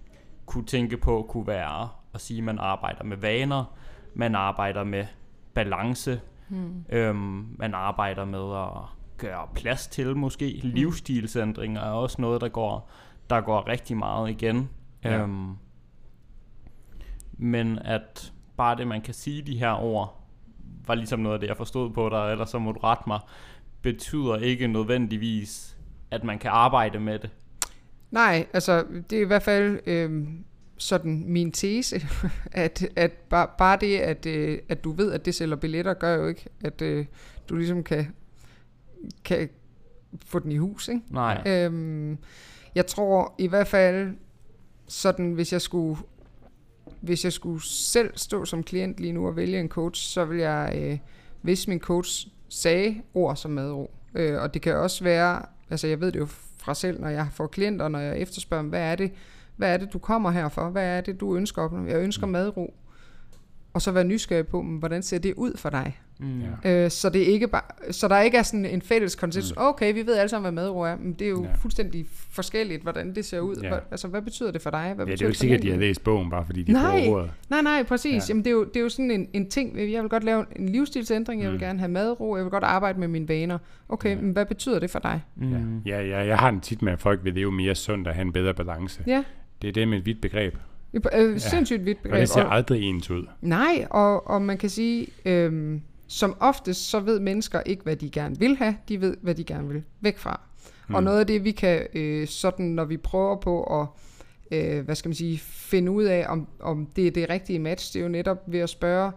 kunne tænke på, kunne være at sige, at man arbejder med vaner, man arbejder med balance,
Hmm.
øhm, man arbejder med at gøre plads til måske. Livsstilsændringer er også noget, der går, der går rigtig meget igen.
Ja.
Øhm, men at bare det, man kan sige de her ord, var ligesom noget af det, jeg forstod på dig, eller så må du rette mig, betyder ikke nødvendigvis, at man kan arbejde med det.
Nej, altså det er i hvert fald øh, sådan min tese, at, at bare, bare det, at, øh, at du ved, at det sælger billetter, gør jo ikke, at øh, du ligesom kan, kan få den i hus. Ikke?
Nej.
Øhm, jeg tror i hvert fald, sådan hvis jeg skulle hvis jeg skulle selv stå som klient lige nu og vælge en coach, så vil jeg, øh, hvis min coach sagde ord som madro, øh, og det kan også være, altså jeg ved det jo fra selv, når jeg får klienter, når jeg efterspørger, hvad er det, hvad er det, du kommer her for? Hvad er det, du ønsker op? Jeg ønsker madro. Og så være nysgerrig på, hvordan ser det ud for dig?
Mm.
Ja.
Øh, så, det er ikke bare, så der ikke er sådan en fælles konsensus. Mm. Okay, vi ved alle sammen, hvad madro er, men det er jo
Ja.
ja. fuldstændig forskelligt, hvordan det ser ud.
Ja.
Ja. Altså, hvad betyder det for dig? Hvad
Ja, det er jo ikke sikkert, at de har læst bogen, bare fordi de
Nej.
bruger ordet.
Nej, nej, præcis.
Ja.
Ja. Jamen, det, er jo, det er jo sådan en, en ting. Jeg vil godt lave en livsstilsændring, jeg vil
Mm.
gerne have madro, jeg vil godt arbejde med mine vaner. Okay,
Ja.
ja. men hvad betyder det for dig?
Mm.
Ja, ja, jeg har den tit med, at folk vil leve mere sundt og have en bedre balance.
Ja,
Det er det med et vidt begreb,
øh, sindssygt vidt
og
begreb.
det ser
Og-
aldrig ens ud.
Nej, og, og man kan sige, øhm, som oftest, så ved mennesker ikke, hvad de gerne vil have. De ved, hvad de gerne vil væk fra. Mm. Og
Mm.
noget af det, vi kan, øh, sådan når vi prøver på at, øh, hvad skal man sige, finde ud af, om, om det er det rigtige match, det er jo netop ved at spørge,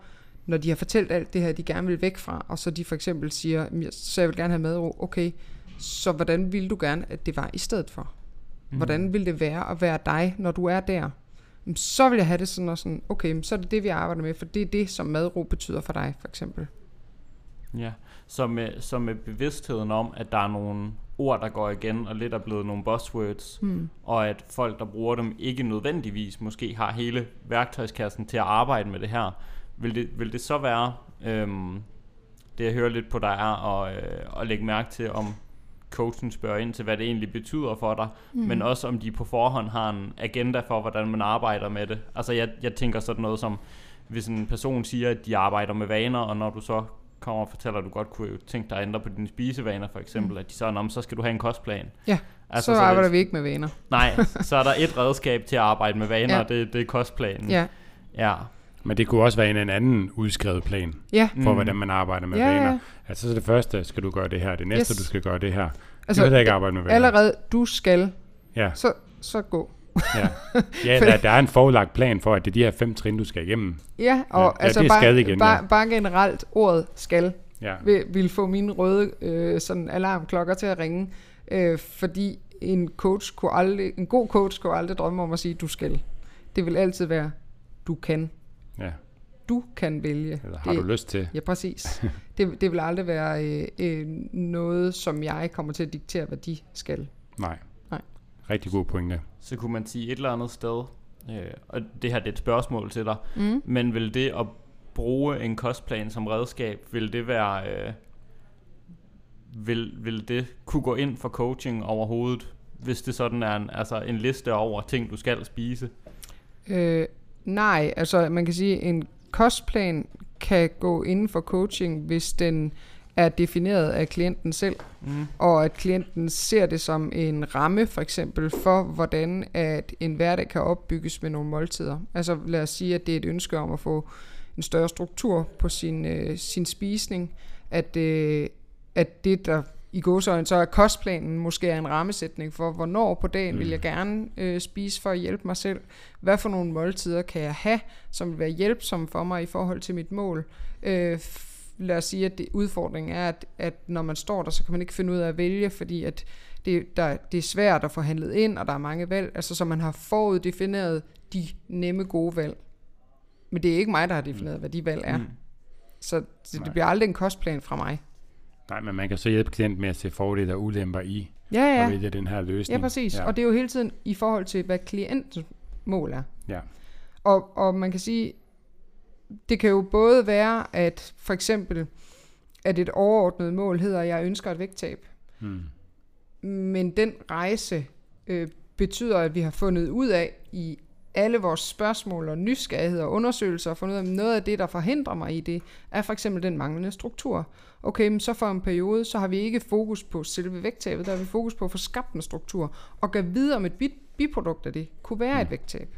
når de har fortalt alt det her, de gerne vil væk fra, og så de for eksempel siger, "Jamen, jeg- så jeg vil gerne have madro, okay, så hvordan vil du gerne, at det var i stedet for?
Mm.
Hvordan vil det være at være dig, når du er der? Så vil jeg have det sådan og sådan, okay, så er det det, vi arbejder med, for det er det, som madro betyder for dig, for eksempel.
Ja, så med, så med bevidstheden om, at der er nogle ord, der går igen, og lidt er blevet nogle buzzwords,
Hmm.
og at folk, der bruger dem, ikke nødvendigvis måske har hele værktøjskassen til at arbejde med det her. Vil det, vil det så være, øhm, det jeg hører lidt på dig er, at, øh, at lægge mærke til, om coachen spørger ind til, hvad det egentlig betyder for dig, mm. men også om de på forhånd har en agenda for, hvordan man arbejder med det. Altså jeg, jeg tænker sådan noget som, hvis en person siger, at de arbejder med vaner, og når du så kommer og fortæller, at du godt kunne tænke dig at ændre på dine spisevaner, for eksempel, mm. at de så, "Nå, men så skal du have en kostplan.
Ja,
Altså,
så arbejder
det,
vi ikke med vaner.
Nej, så er der et redskab til at arbejde med vaner,
Ja.
ja. det, det er kostplanen.
Ja,
ja.
Men det kunne også være en, en anden udskrevet plan
ja.
for,
Mm.
hvordan man arbejder med
Ja,
vaner.
ja.
Altså så det første skal du gøre det her, det næste
Yes.
du skal gøre det her. Altså,
Altså,
du vil da ikke arbejde med vaner.
allerede, du skal,
Ja,
så, så gå.
Ja. ja der, der er en forelagt plan for, at det er de her fem trin, du skal igennem.
Ja, og
Ja,
ja,
ja,
altså
det er
bare,
igen,
bare,
ja.
bare generelt, ordet skal,
Ja.
vil, vil få mine røde øh, sådan alarmklokker til at ringe, øh, fordi en coach kunne aldrig, en god coach kunne aldrig drømme om at sige, du skal. Det vil altid være, du kan.
ja.
Du kan vælge.
Eller har
det,
du lyst til?
Ja, præcis. det, det vil aldrig være øh, øh, noget, som jeg kommer til at diktere, hvad de skal.
Nej. Rigtig god pointe.
Så kunne man sige et eller andet sted, øh, og det her det er et spørgsmål til dig,
Mm.
men vil det at bruge en kostplan som redskab, vil det være, øh, vil, vil det kunne gå ind for coaching overhovedet, hvis det sådan er en, altså en liste over ting, du skal spise?
Øh, nej, altså man kan sige, en kostplan kan gå inden for coaching, hvis den er defineret af klienten selv,
Mm.
og at klienten ser det som en ramme for eksempel for, hvordan at en hverdag kan opbygges med nogle måltider. Altså lad os sige, at det er et ønske om at få en større struktur på sin, øh, sin spisning, at, øh, at det der i godsøjne, så er kostplanen måske er en rammesætning for, hvornår på dagen vil jeg gerne øh, spise for at hjælpe mig selv. Hvad for nogle måltider kan jeg have, som vil være hjælpsomme for mig i forhold til mit mål. Øh, lad os sige, at det, udfordringen er, at, at når man står der, så kan man ikke finde ud af at vælge, fordi at det, der, det er svært at få handlet ind, og der er mange valg, altså så man har foruddefineret de nemme gode valg. Men det er ikke mig, der har defineret, hvad de valg er.
Mm.
Så det,
Nej.
det bliver aldrig en kostplan fra mig.
Nej, men man kan så hjælpe klienten med at se fordele og ulemper i
Ja,
ja. at vælge den her løsning.
Ja, præcis.
Ja.
Og det er jo hele tiden i forhold til, hvad klientens mål er.
Ja.
Og, og man kan sige, det kan jo både være, at for eksempel, at et overordnet mål hedder, at jeg ønsker et vægttab.
Mm.
Men den rejse øh, betyder, at vi har fundet ud af i alle vores spørgsmål og nysgerrigheder og undersøgelser og fundet ud af, noget af det, der forhindrer mig i det, er for eksempel den manglende struktur. Okay, men så for en periode, så har vi ikke fokus på selve vægttabet, der har vi fokus på at få skabt en struktur, og gøre videre om et biprodukt af det kunne være et vægttab.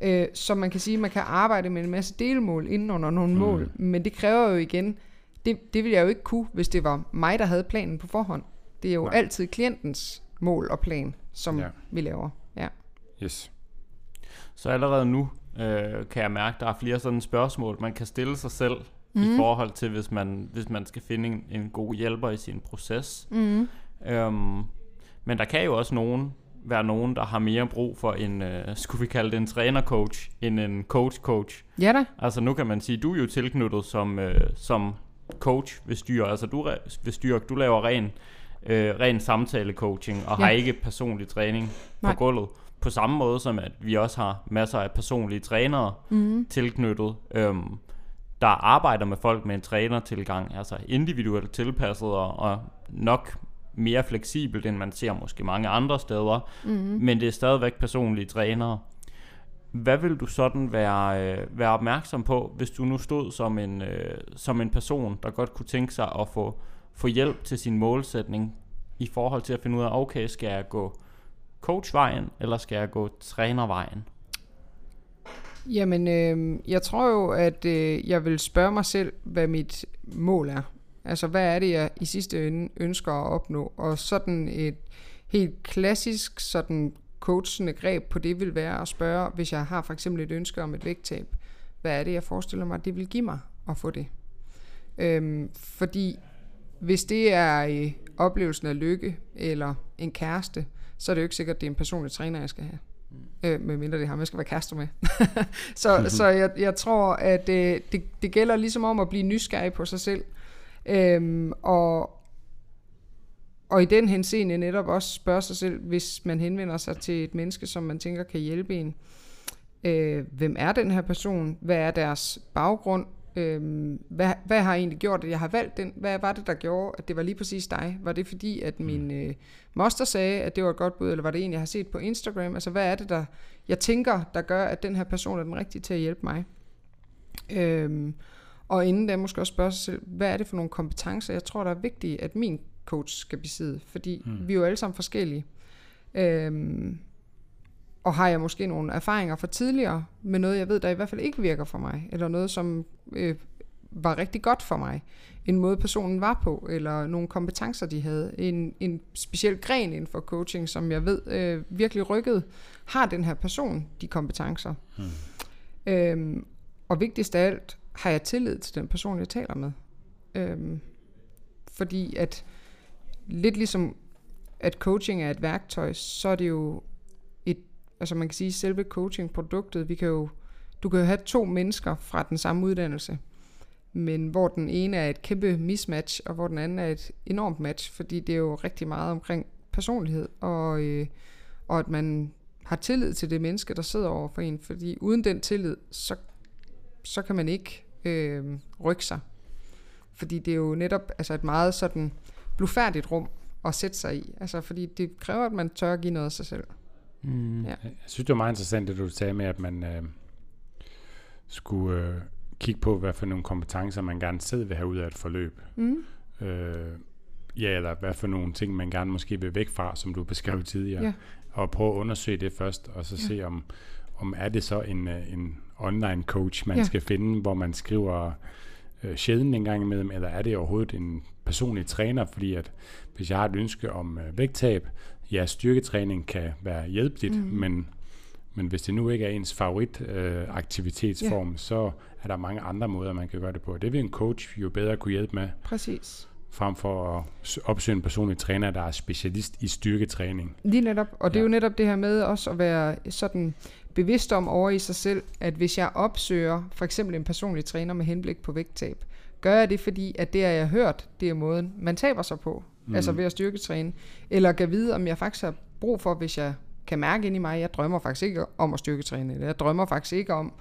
Øh, så man kan sige, at man kan arbejde med en masse delmål inden under nogle mm. mål, men det kræver jo igen, det, det ville jeg jo ikke kunne, hvis det var mig, der havde planen på forhånd. Det er jo Nej. altid klientens mål og plan, som ja. vi laver. Ja.
Yes.
Så allerede nu øh, kan jeg mærke, at der er flere sådan spørgsmål, man kan stille sig selv mm. i forhold til, hvis man, hvis man skal finde en, en god hjælper i sin proces. Mm. Øhm, men der kan jo også nogen, være nogen, der har mere brug for en, øh, skulle vi kalde det en trænercoach, end en coach-coach.
Ja da.
Altså nu kan man sige, du er jo tilknyttet som, øh, som coach ved styr. Altså du, ved styr, du laver ren, øh, ren samtale-coaching og ja. har ikke personlig træning Nej. på gulvet. På samme måde som at vi også har masser af personlige trænere mm. tilknyttet, øhm, der arbejder med folk med en trænertilgang, altså individuelt tilpasset og, og nok mere fleksibelt, end man ser måske mange andre steder, mm-hmm. men det er stadigvæk personlige trænere. Hvad vil du sådan være, øh, være opmærksom på, hvis du nu stod som en, øh, som en person, der godt kunne tænke sig at få, få hjælp til sin målsætning i forhold til at finde ud af, okay, skal jeg gå coachvejen, eller skal jeg gå trænervejen?
Jamen, øh, jeg tror jo, at øh, jeg vil spørge mig selv, hvad mit mål er. Altså, hvad er det, jeg i sidste ende ønsker at opnå? Og sådan et helt klassisk sådan coachende greb på det vil være at spørge, hvis jeg har for eksempel et ønske om et vægttab, hvad er det, jeg forestiller mig, det vil give mig at få det? Øhm, fordi hvis det er i oplevelsen af lykke eller en kæreste, så er det jo ikke sikkert, at det er en personlig træner, jeg skal have. Mm. Øh, medmindre det er ham, jeg skal være kærester med. så så jeg, jeg tror, at øh, det, det gælder ligesom om at blive nysgerrig på sig selv. Øhm, og, og i den henseende netop også spørge sig selv, hvis man henvender sig til et menneske, som man tænker kan hjælpe en. Øh, hvem er den her person? Hvad er deres baggrund? Øh, hvad, hvad har egentlig gjort, at jeg har valgt den? Hvad var det, der gjorde, at det var lige præcis dig? Var det fordi, at min mm. øh, moster sagde, at det var et godt bud, eller var det en, jeg har set på Instagram? Altså, hvad er det, der jeg tænker, der gør, at den her person er den rigtige til at hjælpe mig? Øh, og inden da måske også spørge sig selv, hvad er det for nogle kompetencer, jeg tror, der er vigtige, at min coach skal besidde? Fordi mm. vi er jo alle sammen forskellige. Øhm, og har jeg måske nogle erfaringer fra tidligere med noget, jeg ved, der i hvert fald ikke virker for mig, eller noget, som øh, var rigtig godt for mig, en måde personen var på, eller nogle kompetencer, de havde, en, en speciel gren inden for coaching, som jeg ved øh, virkelig rykket, har den her person de kompetencer. Mm. Øhm, og vigtigst af alt, har jeg tillid til den person, jeg taler med. Øhm, fordi at lidt ligesom at coaching er et værktøj, så er det jo et, altså man kan sige selve coaching-produktet, vi kan jo, du kan jo have to mennesker fra den samme uddannelse, men hvor den ene er et kæmpe mismatch, og hvor den anden er et enormt match, fordi det er jo rigtig meget omkring personlighed, og, øh, og at man har tillid til det menneske, der sidder over for en, fordi uden den tillid, så, så kan man ikke øh, rykke sig. Fordi det er jo netop altså et meget sådan blufærdigt rum at sætte sig i. Altså fordi det kræver, at man tør at give noget af sig selv.
Mm. Ja. Jeg synes, det var meget interessant, det du sagde med, at man øh, skulle øh, kigge på, hvad for nogle kompetencer, man gerne selv vil have ud af et forløb. Mm. Øh, ja, eller hvad for nogle ting, man gerne måske vil væk fra, som du beskrev tidligere. Ja. Og prøve at undersøge det først, og så ja. se, om, om er det så en, øh, en online coach, man ja. skal finde, hvor man skriver øh, sjældent en gang imellem, eller er det overhovedet en personlig træner, fordi at hvis jeg har et ønske om øh, vægttab, ja, styrketræning kan være hjælpeligt, mm. men, men hvis det nu ikke er ens favorit øh, aktivitetsform, ja. så er der mange andre måder, man kan gøre det på. Det vil en coach jo bedre kunne hjælpe med.
Præcis
frem for at opsøge en personlig træner, der er specialist i styrketræning.
Lige netop, og det ja. er jo netop det her med også at være sådan bevidst om over i sig selv, at hvis jeg opsøger for eksempel en personlig træner med henblik på vægttab, gør jeg det, fordi at det, jeg har hørt, det er måden, man taber sig på, mm. altså ved at styrketræne, eller kan vide, om jeg faktisk har brug for, hvis jeg kan mærke ind i mig, jeg drømmer faktisk ikke om at styrketræne, eller jeg drømmer faktisk ikke om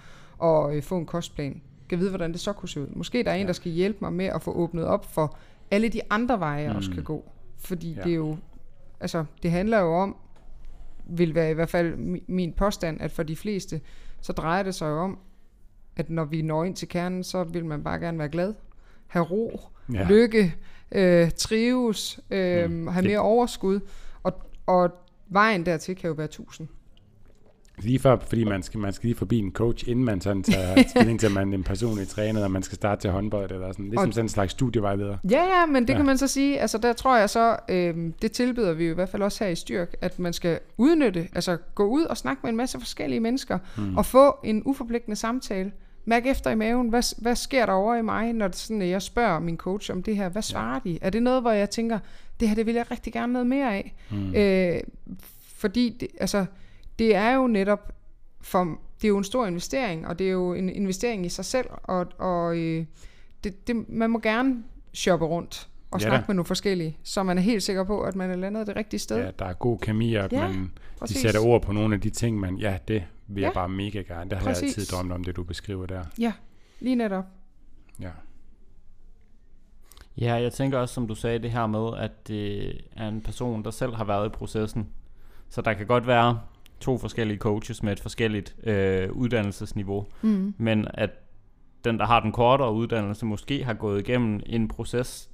at øh, få en kostplan. kan vide, hvordan det så kunne se ud. Måske der er en, der skal hjælpe mig med at få åbnet op for alle de andre veje, jeg mm. også kan gå. Fordi ja. det er jo, altså det handler jo om, vil være i hvert fald min påstand, at for de fleste, så drejer det sig jo om, at når vi når ind til kernen, så vil man bare gerne være glad, have ro, ja. lykke, øh, trives, øh, mm. have mere overskud, og, og vejen dertil kan jo være tusind.
Lige for, fordi man skal, man skal lige forbi en coach, inden man sådan tager stilling til, at man er en personlig træner, og man skal starte til håndbold, eller sådan. Ligesom og, sådan en slags studievejleder.
Ja, ja, men det ja. kan man så sige, altså der tror jeg så, øh, det tilbyder vi jo i hvert fald også her i Styrk, at man skal udnytte, altså gå ud og snakke med en masse forskellige mennesker, mm. og få en uforpligtende samtale. Mærk efter i maven, hvad, hvad sker der over i mig, når det sådan, jeg spørger min coach om det her, hvad svarer ja. de? Er det noget, hvor jeg tænker, det her det vil jeg rigtig gerne noget mere af? Mm. Øh, fordi, det, altså det er jo netop for, det er jo en stor investering, og det er jo en investering i sig selv, og, og øh, det, det, man må gerne shoppe rundt og ja, snakke med nogle forskellige, så man er helt sikker på, at man er landet det rigtige sted.
Ja, der er god kemi, og at ja, man, de sætter ord på nogle af de ting, man, ja, det vil ja, jeg bare mega gerne. Det har præcis. jeg altid drømt om, det du beskriver der.
Ja, lige netop.
Ja.
Ja, jeg tænker også, som du sagde, det her med, at det er en person, der selv har været i processen. Så der kan godt være to forskellige coaches med et forskelligt øh, uddannelsesniveau, mm. men at den, der har den kortere uddannelse, måske har gået igennem en proces,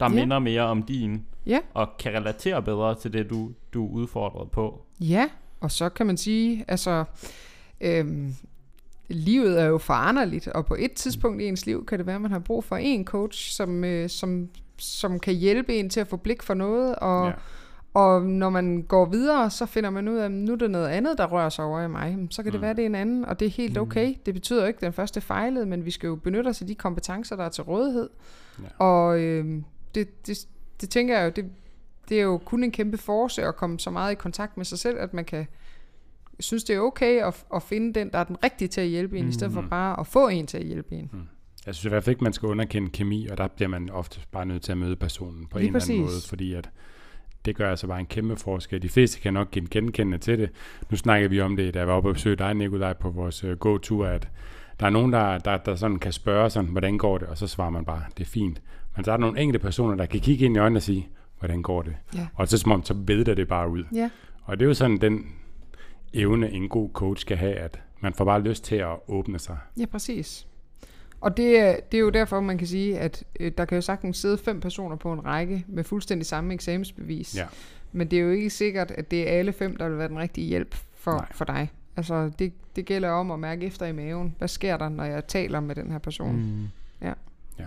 der ja. minder mere om din, ja. og kan relatere bedre til det, du, du er udfordret på.
Ja, og så kan man sige, altså, øhm, livet er jo foranderligt, og på et tidspunkt i ens liv kan det være, at man har brug for en coach, som, øh, som, som kan hjælpe en til at få blik for noget, og ja og når man går videre, så finder man ud af, at nu er der noget andet, der rører sig over i mig. Så kan det mm. være, det er en anden, og det er helt mm. okay. Det betyder ikke, at den første fejlede, men vi skal jo benytte os af de kompetencer, der er til rådighed. Ja. Og øh, det, det, det tænker jeg jo, det, det er jo kun en kæmpe force at komme så meget i kontakt med sig selv, at man kan synes, det er okay at, at finde den, der er den rigtige til at hjælpe en, mm. i stedet for mm. bare at få en til at hjælpe en. Mm.
Jeg synes i hvert fald ikke, man skal underkende kemi, og der bliver man ofte bare nødt til at møde personen på Lige en præcis. eller anden måde, fordi at det gør altså bare en kæmpe forskel. De fleste kan nok genkende til det. Nu snakker vi om det, da jeg var oppe og besøgte dig, Nikolaj, på vores uh, gåtur, at der er nogen, der, der, der sådan kan spørge sådan, hvordan går det, og så svarer man bare, det er fint. Men så er der nogle enkelte personer, der kan kigge ind i øjnene og sige, hvordan går det? Ja. Og så som om, så ved det bare ud. Ja. Og det er jo sådan den evne, en god coach skal have, at man får bare lyst til at åbne sig.
Ja, præcis. Og det, det er jo derfor, man kan sige, at øh, der kan jo sagtens sidde fem personer på en række med fuldstændig samme eksamensbevis. Ja. Men det er jo ikke sikkert, at det er alle fem, der vil være den rigtige hjælp for, for dig. Altså, det, det gælder om at mærke efter i maven. Hvad sker der, når jeg taler med den her person? Mm. Ja.
ja.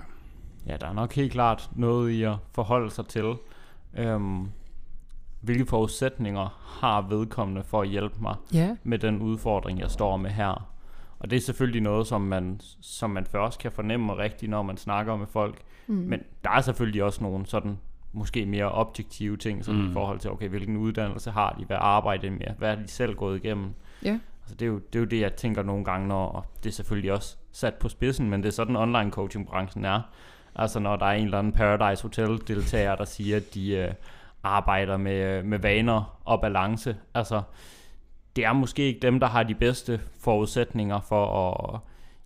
Ja, der er nok helt klart noget i at forholde sig til. Øhm, hvilke forudsætninger har vedkommende for at hjælpe mig ja. med den udfordring, jeg står med her? Og det er selvfølgelig noget, som man, som man først kan fornemme rigtigt, når man snakker med folk. Mm. Men der er selvfølgelig også nogle sådan måske mere objektive ting, sådan mm. i forhold til, okay, hvilken uddannelse har de, hvad arbejder de med, hvad er de selv gået igennem. Ja. Altså, det, er jo, det er jo det, jeg tænker nogle gange, når og det er selvfølgelig også sat på spidsen, men det er sådan online coaching-branchen er. Altså når der er en eller anden Paradise Hotel-deltager, der siger, at de øh, arbejder med, med vaner og balance. Altså, det er måske ikke dem, der har de bedste forudsætninger for at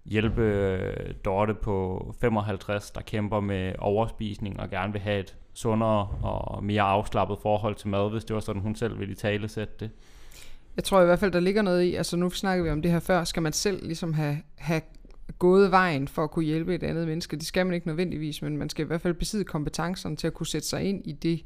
hjælpe øh, Dorte på 55, der kæmper med overspisning og gerne vil have et sundere og mere afslappet forhold til mad, hvis det var sådan, hun selv ville i tale sætte det.
Jeg tror i hvert fald, der ligger noget i, altså nu snakker vi om det her før, skal man selv ligesom have, have gået vejen for at kunne hjælpe et andet menneske. Det skal man ikke nødvendigvis, men man skal i hvert fald besidde kompetencerne til at kunne sætte sig ind i det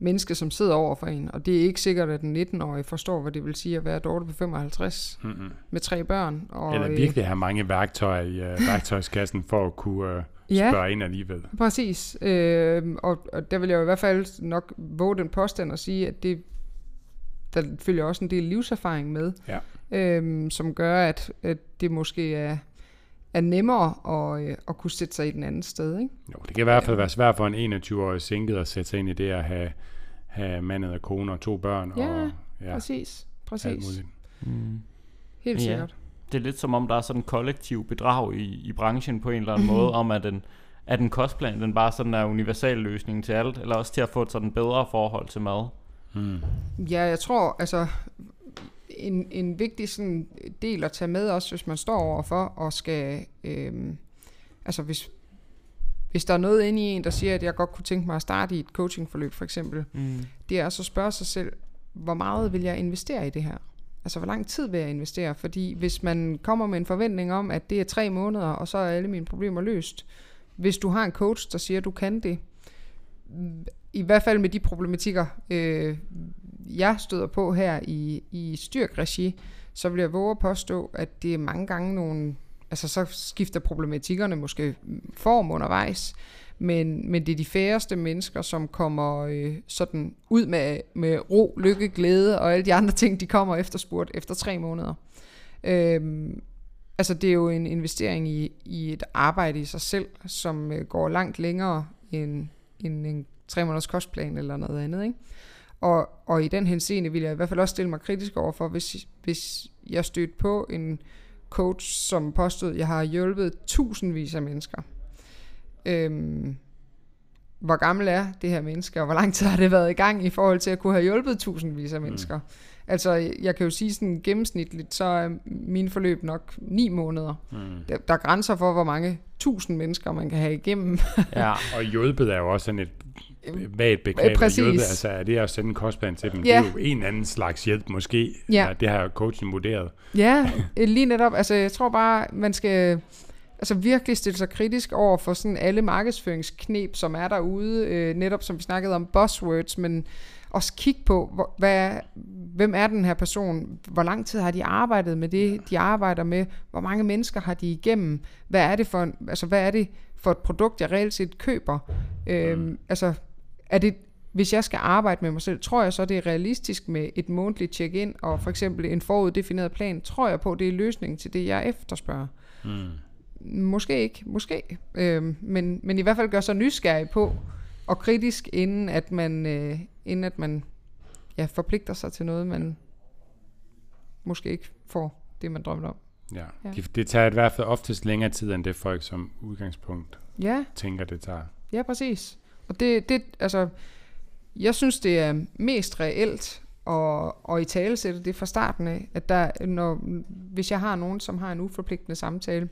menneske, som sidder over for en. Og det er ikke sikkert, at den 19-årige forstår, hvad det vil sige at være Dorte på 55 mm-hmm. med tre børn.
Og, Eller øh, virkelig have mange værktøjer i uh, værktøjskassen for at kunne uh, ja, spørge ind alligevel.
præcis. Øh, og, og der vil jeg i hvert fald nok våge den påstand at sige, at det der følger også en del livserfaring med, ja. øh, som gør, at, at det måske er er nemmere at, at kunne sætte sig i den anden sted. Ikke?
Jo, det kan i hvert fald være svært for en 21-årig sinket at sætte sig ind i det at have, have mandet og kone og to børn.
Ja,
og,
ja præcis. præcis. Mm. Helt sikkert. Ja.
Det er lidt som om, der er sådan en kollektiv bedrag i, i branchen på en eller anden måde, om at den, at den kostplan, den bare sådan er universal løsning til alt, eller også til at få et sådan bedre forhold til mad.
Mm. Ja, jeg tror, altså en, en vigtig sådan del at tage med også, hvis man står overfor og skal, øhm, altså hvis, hvis der er noget inde i en, der siger, at jeg godt kunne tænke mig at starte i et coachingforløb for eksempel,
Mm.
det er så at spørge sig selv, hvor meget vil jeg investere i det her? Altså, hvor lang tid vil jeg investere? Fordi hvis man kommer med en forventning om, at det er tre måneder, og så er alle mine problemer løst. Hvis du har en coach, der siger, at du kan det, i hvert fald med de problematikker, øh, jeg støder på her i, i styrkregi, så vil jeg våge at påstå, at det er mange gange nogle, altså så skifter problematikkerne måske form undervejs, men, men det er de færreste mennesker, som kommer øh, sådan ud med, med ro, lykke, glæde og alle de andre ting, de kommer efterspurgt efter tre måneder. Øhm, altså det er jo en investering i, i et arbejde i sig selv, som øh, går langt længere end, end en tre måneders kostplan eller noget andet. Ikke? Og, og i den henseende vil jeg i hvert fald også stille mig kritisk over for, hvis, hvis jeg stødte på en coach, som påstod, at jeg har hjulpet tusindvis af mennesker. Øhm, hvor gammel er det her menneske, og hvor lang tid har det været i gang i forhold til at kunne have hjulpet tusindvis af mennesker? Mm. Altså, jeg kan jo sige sådan gennemsnitligt, så er mine forløb nok ni måneder.
Mm.
Der, der er grænser for, hvor mange tusind mennesker man kan have igennem.
Ja,
Og hjulpet er jo også sådan et vagt begreb.
Øh, præcis.
Hjulpet, altså er det at sende en kostplan til dem,
Ja.
det er jo en anden slags hjælp måske.
Ja.
det har coachen vurderet.
Ja, øh, lige netop. Altså, jeg tror bare, man skal altså virkelig stille sig kritisk over for sådan alle markedsføringsknep, som er derude. Øh, netop som vi snakkede om buzzwords, men også kigge på, hvor, hvad, hvem er den her person? Hvor lang tid har de arbejdet med det, de arbejder med? Hvor mange mennesker har de igennem? Hvad er det for, en, altså, hvad er det for et produkt, jeg reelt set køber? Øhm, altså, er det, hvis jeg skal arbejde med mig selv, tror jeg så, det er realistisk med et månedligt check-in og for eksempel en foruddefineret plan? Tror jeg på, det er løsningen til det, jeg efterspørger?
Mm.
Måske ikke, måske. Øhm, men, men i hvert fald gør sig nysgerrig på og kritisk, inden at man, øh, inden at man ja, forpligter sig til noget, man måske ikke får det, man drømmer om.
Ja.
Ja.
Det, det tager i hvert fald oftest længere tid, end det folk som udgangspunkt
Ja,
tænker, det tager.
ja, præcis. Og det, det, altså, jeg synes, det er mest reelt at, at i tale sætte det fra starten af, at der, når, hvis jeg har nogen, som har en uforpligtende samtale,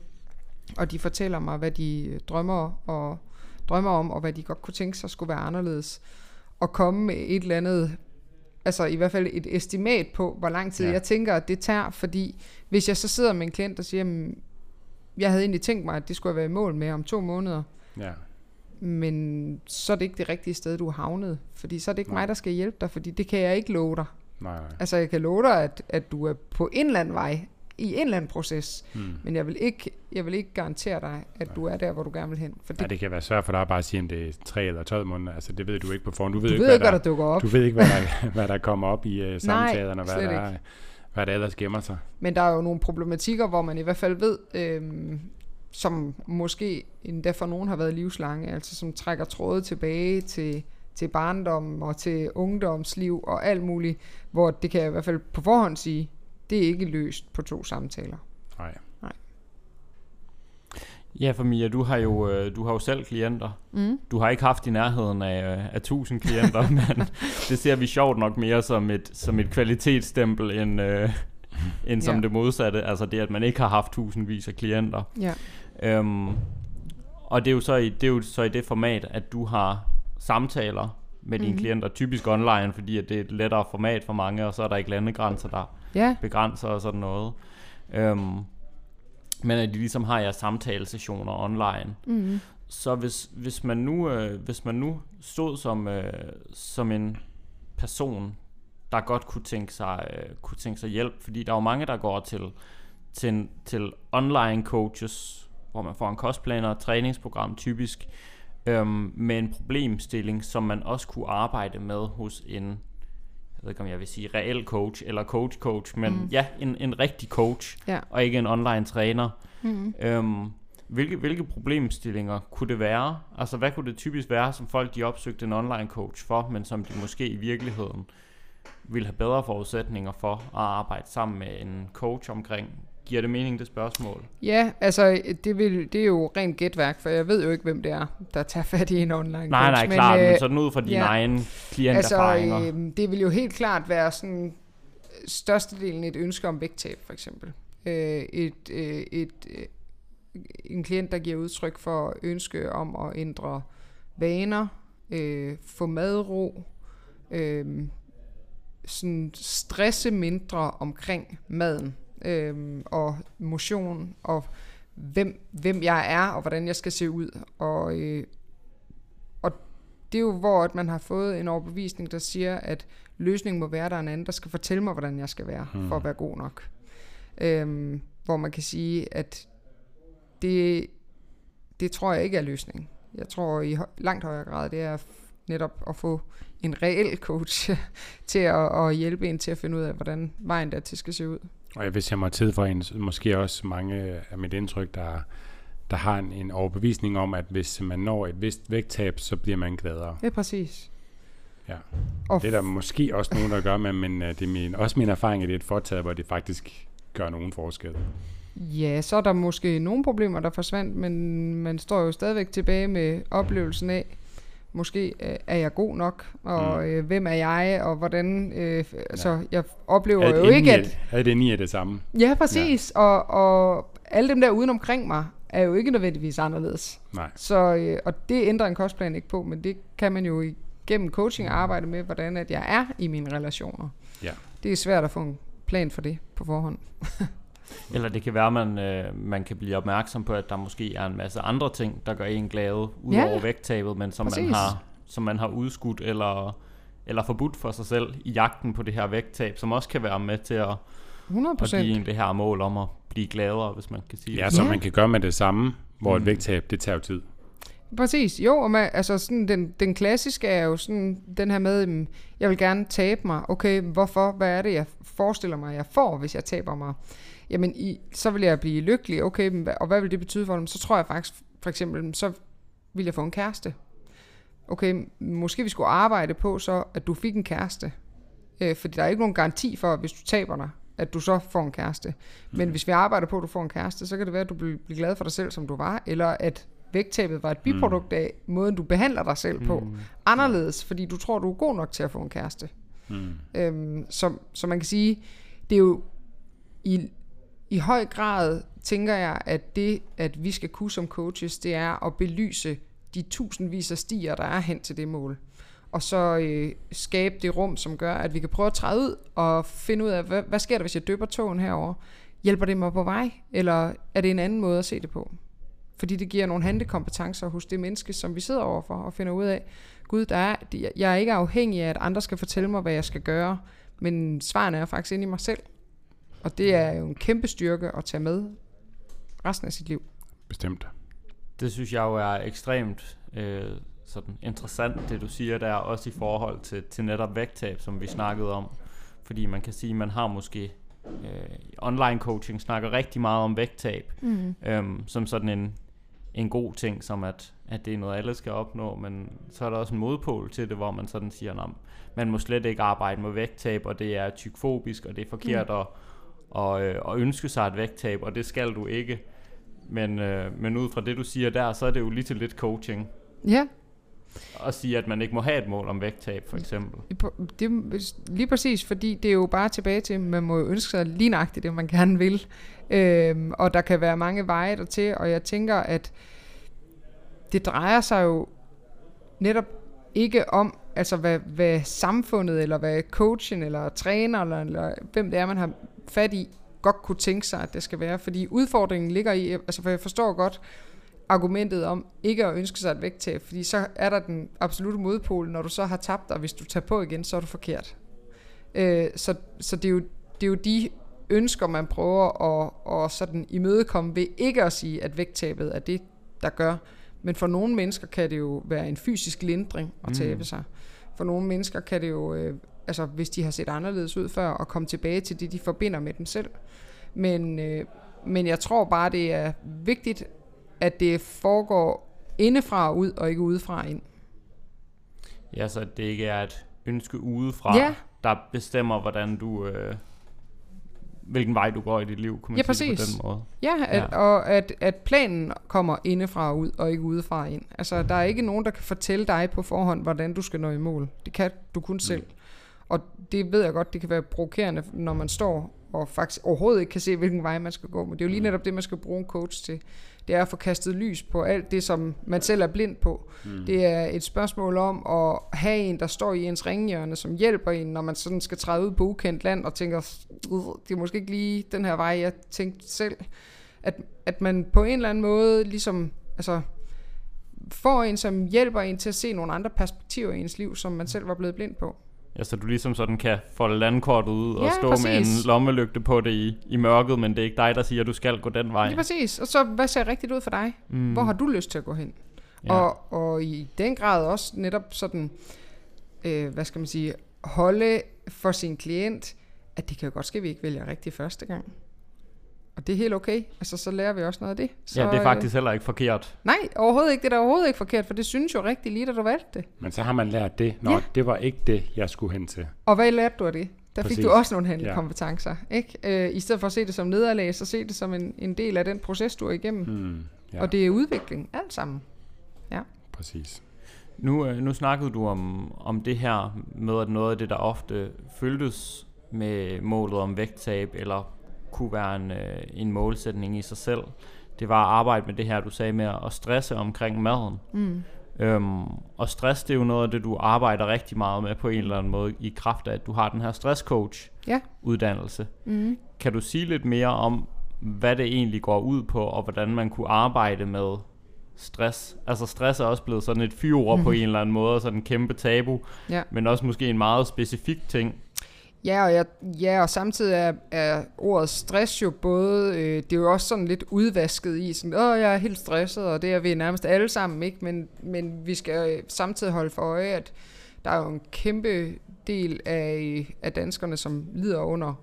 og de fortæller mig, hvad de drømmer, og, drømmer om, og hvad de godt kunne tænke sig skulle være anderledes, og komme med et eller andet, altså i hvert fald et estimat på, hvor lang tid
Ja.
jeg tænker, at det tager, fordi hvis jeg så sidder med en klient, der siger, "Mm, jeg havde egentlig tænkt mig, at det skulle jeg være i mål med om to måneder,
Ja.
Men så er det ikke det rigtige sted, du er havnet. Fordi så er det ikke
Nej.
mig, der skal hjælpe dig, fordi det kan jeg ikke love dig.
Nej, nej.
Altså, jeg kan love dig, at, at du er på en eller anden vej, i en eller anden proces,
Mm.
men jeg vil ikke, jeg vil ikke garantere dig, at du er der, hvor du gerne vil hen. For det,
Ja, det kan være svært for dig bare at sige, om det er 3 eller 12 måneder. Altså, det ved du ikke på forhånd. Du ved,
du
ikke,
ved ikke,
hvad
hvad der dukker op.
Du ved ikke, hvad der, hvad der kommer op i uh, samtalerne, og hvad der, er, hvad der ellers gemmer sig.
Men der er jo nogle problematikker, hvor man i hvert fald ved, øhm, som måske endda for nogen har været livslange, altså som trækker tråde tilbage til, til barndom og til ungdomsliv og alt muligt, hvor det kan jeg i hvert fald på forhånd sige, det er ikke løst på to samtaler.
Nej.
ja for Mia, du har jo, øh, du har jo selv klienter.
Mm.
Du har ikke haft i nærheden af, øh, af 1000 klienter, men det ser vi sjovt nok mere som et, som et kvalitetsstempel, end, øh, end som
Ja.
det modsatte. Altså det, at man ikke har haft tusindvis af klienter.
Ja.
Øhm, og det er, jo så i, det er jo så i det format, at du har samtaler med dine
Mhm.
klienter, typisk online, fordi at det er et lettere format for mange, og så er der ikke landegrænser, der
Ja,
begrænser og sådan noget. Øhm, men at de ligesom har jeres samtalesessioner online.
mm.
Så hvis, hvis, man nu, øh, hvis man nu stod som, øh, som en person, der godt kunne tænke sig, øh, kunne tænke sig hjælp, fordi der er jo mange, der går til, til, til online coaches, hvor man får en kostplaner og et træningsprogram typisk, øhm, med en problemstilling, som man også kunne arbejde med hos en, jeg ved ikke om jeg vil sige reel coach, eller coach-coach, men mm.
Mm.
ja, en, en rigtig coach,
Ja.
og ikke en online træner.
Mm.
Øhm, hvilke, hvilke problemstillinger kunne det være? Altså, hvad kunne det typisk være, som folk de opsøgte en online coach for, men som de måske i virkeligheden ville have bedre forudsætninger for at arbejde sammen med en coach omkring? Giver det mening, det spørgsmål?
ja altså det, vil, det er jo rent gætværk, for jeg ved jo ikke, hvem det er, der tager fat i en online
Nej,
coach.
nej, klart, men,
øh,
sådan ud fra dine
ja.
egne
Altså,
klienterfaringer.
øh, det vil jo helt klart være sådan størstedelen et ønske om vægttab, for eksempel. Øh, et, øh, et, øh, en klient, der giver udtryk for ønske om at ændre vaner, øh, få madro, øh, sådan stresse mindre omkring maden øh, og motion og hvem, hvem jeg er og hvordan jeg skal se ud. Og, øh, og det er jo, hvor at man har fået en overbevisning, der siger, at løsningen må være, at der er en anden, der skal fortælle mig, hvordan jeg skal være, hmm. for at være god nok. Øh, hvor man kan sige, at det, det tror jeg ikke er løsningen. Jeg tror i langt højere grad, det er netop at få en reel coach til at, at hjælpe en til at finde ud af, hvordan vejen der til skal se ud.
Og hvis jeg må for en, måske også mange af mit indtryk, der, der har en, en overbevisning om, at hvis man når et vist vægttab, så bliver man gladere.
Det er præcis.
Ja. Og det er der måske også nogen, der gør, men, men øh, det er min, også min erfaring, at det er et fortaget, hvor det faktisk gør nogen forskel.
Ja, så er der måske nogle problemer, der forsvandt, men man står jo stadigvæk tilbage med oplevelsen af, måske øh, er jeg god nok, og mm. øh, hvem er jeg, og hvordan, øh, ja. altså jeg oplever jo ikke, at...
Er det ni af det samme?
Ja, præcis, ja. Og, og alle dem der uden omkring mig, er jo ikke nødvendigvis anderledes.
Nej.
Så, øh, og det ændrer en kostplan ikke på, men det kan man jo gennem coaching arbejde med, hvordan at jeg er i mine relationer.
Ja.
Det er svært at få en plan for det på forhånd.
Eller det kan være, at man, øh, man kan blive opmærksom på, at der måske er en masse andre ting, der gør en glad ud ja. over vægttabet, men som man, har, som man har udskudt eller, eller forbudt for sig selv i jagten på det her vægttab, som også kan være med til at, 100%. at give en det her mål om at blive gladere, hvis man kan sige
ja, det. Ja, så man kan gøre med det samme, hvor mm. et vægttab, det tager jo tid.
Præcis, jo, og man, altså sådan, den, den klassiske er jo sådan den her med, jeg vil gerne tabe mig. Okay, hvorfor? Hvad er det, jeg forestiller mig, jeg får, hvis jeg taber mig? Jamen i, så vil jeg blive lykkelig, okay, og hvad vil det betyde for dem? Så tror jeg faktisk, for eksempel, så vil jeg få en kæreste. Okay, måske vi skulle arbejde på så, at du fik en kæreste. Øh, fordi der er ikke nogen garanti for, hvis du taber dig, at du så får en kæreste. Men mm. hvis vi arbejder på, at du får en kæreste, så kan det være, at du bliver glad for dig selv, som du var, eller at vægttabet var et biprodukt af måden, du behandler dig selv på. Mm. Anderledes, fordi du tror, du er god nok til at få en kæreste. Mm. Øhm, så, så man kan sige, det er jo i i høj grad tænker jeg, at det, at vi skal kunne som coaches, det er at belyse de tusindvis af stier, der er hen til det mål. Og så øh, skabe det rum, som gør, at vi kan prøve at træde ud og finde ud af, hvad, hvad sker der, hvis jeg døber togen herover? Hjælper det mig på vej, eller er det en anden måde at se det på? Fordi det giver nogle handekompetencer hos det menneske, som vi sidder overfor og finder ud af, gud, der er, jeg er ikke afhængig af, at andre skal fortælle mig, hvad jeg skal gøre, men svarene er faktisk inde i mig selv. Og det er jo en kæmpe styrke at tage med resten af sit liv.
Bestemt.
Det synes jeg jo er ekstremt øh, sådan interessant, det du siger der, også i forhold til, til netop vægttab, som vi snakkede om. Fordi man kan sige, at man har måske øh, online coaching snakker rigtig meget om vægttab, mm. øhm, som sådan en, en god ting, som at, at det er noget, alle skal opnå, men så er der også en modpol til det, hvor man sådan siger, at man må slet ikke arbejde med vægttab, og det er tykfobisk, og det er forkert, mm. og og, øh, og ønske sig et vægttab, og det skal du ikke. Men, øh, men ud fra det, du siger der, så er det jo lige til lidt coaching.
Ja.
Og sige, at man ikke må have et mål om vægttab, for eksempel.
Det lige præcis, fordi det er jo bare tilbage til, man må ønske sig lige nøjagtigt det, man gerne vil. Øhm, og der kan være mange veje dertil, og jeg tænker, at det drejer sig jo netop ikke om, altså hvad, hvad samfundet, eller hvad coachen, eller træner, eller, eller hvem det er, man har fat i, godt kunne tænke sig, at det skal være. Fordi udfordringen ligger i, altså for jeg forstår godt argumentet om ikke at ønske sig et vægttab, fordi så er der den absolute modpol, når du så har tabt, og hvis du tager på igen, så er du forkert. Øh, så så det, er jo, det er jo de ønsker, man prøver at, at sådan imødekomme ved ikke at sige, at vægttabet er det, der gør. Men for nogle mennesker kan det jo være en fysisk lindring at tabe mm. sig. For nogle mennesker kan det jo øh, altså hvis de har set anderledes ud før, og komme tilbage til det, de forbinder med dem selv. Men, øh, men jeg tror bare, det er vigtigt, at det foregår indefra og ud, og ikke udefra ind.
Ja, så det ikke er et ønske udefra, ja. der bestemmer, hvordan du... Øh, hvilken vej du går i dit liv, kan man ja, sige præcis. på den måde.
Ja, at, ja. og at, at planen kommer indefra og ud, og ikke udefra ind. Altså, der er ikke nogen, der kan fortælle dig på forhånd, hvordan du skal nå i mål. Det kan du kun mm. Og det ved jeg godt, det kan være provokerende, når man står og faktisk overhovedet ikke kan se, hvilken vej man skal gå. Men det er jo lige netop det, man skal bruge en coach til. Det er at få kastet lys på alt det, som man selv er blind på. Mm. Det er et spørgsmål om at have en, der står i ens ringhjørne, som hjælper en, når man sådan skal træde ud på ukendt land og tænker, det er måske ikke lige den her vej, jeg tænkte selv. At, at man på en eller anden måde ligesom, altså, får en, som hjælper en til at se nogle andre perspektiver i ens liv, som man selv var blevet blind på.
Ja, så du ligesom sådan kan folde landkortet ud og ja, stå præcis. med en lommelygte på det i, i mørket, men det er ikke dig, der siger, at du skal gå den vej.
Ja, præcis. Og så, hvad ser rigtigt ud for dig? Mm. Hvor har du lyst til at gå hen? Ja. Og, og i den grad også netop sådan, øh, hvad skal man sige, holde for sin klient, at det kan jo godt ske, at vi ikke vælger rigtigt første gang. Og det er helt okay. Altså, så lærer vi også noget af det. Så,
ja, det er faktisk heller ikke forkert.
Nej, overhovedet ikke. Det er da overhovedet ikke forkert, for det synes jo rigtig lige, da du valgte det.
Men så har man lært det. Nå, ja. det var ikke det, jeg skulle hen til.
Og hvad lærte du af det? Der Præcis. fik du også nogle handlekompetencer. Ja. Ikke? Øh, I stedet for at se det som nederlag, så se det som en, en del af den proces, du er igennem. Hmm, ja. Og det er udvikling, alt sammen. Ja.
Præcis.
Nu, øh, nu snakkede du om, om det her med, at noget af det, der ofte føltes med målet om vægttab eller kunne være en, øh, en målsætning i sig selv. Det var at arbejde med det her, du sagde med at stresse omkring maden. Mm. Øhm, og stress, det er jo noget af det, du arbejder rigtig meget med på en eller anden måde, i kraft af, at du har den her stresscoach-uddannelse. Ja. Mm. Kan du sige lidt mere om, hvad det egentlig går ud på, og hvordan man kunne arbejde med stress. Altså stress er også blevet sådan et fyrord mm. på en eller anden måde, sådan en kæmpe tabu, ja. men også måske en meget specifik ting.
Ja, og, jeg, ja, og samtidig er, er ordet stress jo både, øh, det er jo også sådan lidt udvasket i, sådan, åh, jeg er helt stresset, og det er vi nærmest alle sammen, ikke? Men, men vi skal øh, samtidig holde for øje, at der er jo en kæmpe del af, øh, af danskerne, som lider under,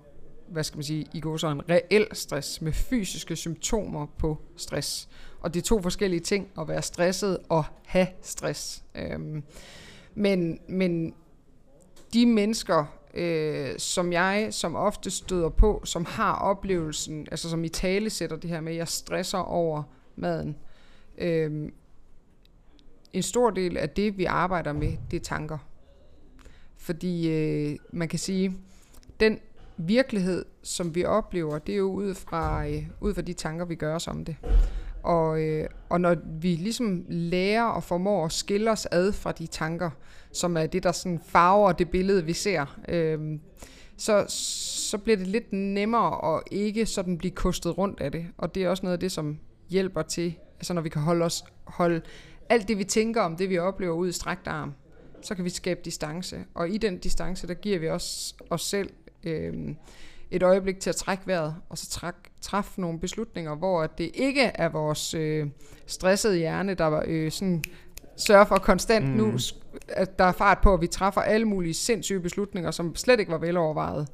hvad skal man sige, i går så en reel stress, med fysiske symptomer på stress. Og det er to forskellige ting, at være stresset og have stress. Øhm, men, men de mennesker, øh, som jeg som ofte støder på, som har oplevelsen, altså som i tale sætter det her med, at jeg stresser over maden. Øh, en stor del af det, vi arbejder med, det er tanker. Fordi øh, man kan sige, den virkelighed, som vi oplever, det er jo ud fra, øh, ud fra de tanker, vi gør os om det. Og, øh, og når vi ligesom lærer og formår at skille os ad fra de tanker, som er det, der sådan farver det billede, vi ser, øh, så, så bliver det lidt nemmere at ikke sådan blive kostet rundt af det. Og det er også noget af det, som hjælper til, altså når vi kan holde os holde alt det, vi tænker om, det vi oplever ud i strakt arm, så kan vi skabe distance. Og i den distance, der giver vi os, os selv øh, et øjeblik til at trække vejret, og så trække træffe nogle beslutninger, hvor det ikke er vores øh, stressede hjerne, der øh, sådan sørger for konstant mm. nu, at der er fart på, at vi træffer alle mulige sindssyge beslutninger, som slet ikke var velovervejet.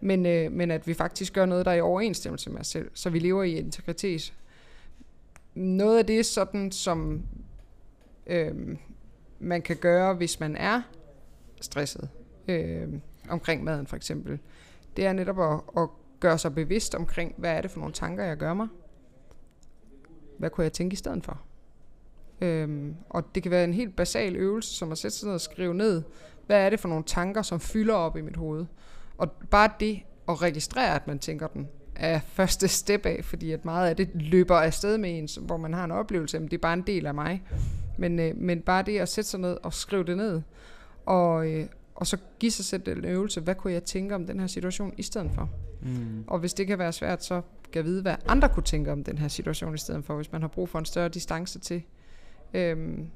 Men, øh, men at vi faktisk gør noget, der er i overensstemmelse med os selv, så vi lever i integritet. Noget af det sådan, som øh, man kan gøre, hvis man er stresset øh, omkring maden for eksempel, det er netop at, at gøre sig bevidst omkring, hvad er det for nogle tanker, jeg gør mig? Hvad kunne jeg tænke i stedet for? Øhm, og det kan være en helt basal øvelse, som at sætte sig ned og skrive ned, hvad er det for nogle tanker, som fylder op i mit hoved? Og bare det at registrere, at man tænker den, er første step af, fordi at meget af det løber afsted med en, hvor man har en oplevelse, at det er bare en del af mig. Men, øh, men bare det at sætte sig ned og skrive det ned, og, øh, og så give sig selv en øvelse, hvad kunne jeg tænke om den her situation i stedet for? Mm. Og hvis det kan være svært, så kan jeg vide, hvad andre kunne tænke om den her situation i stedet for, hvis man har brug for en større distance til. Øhm,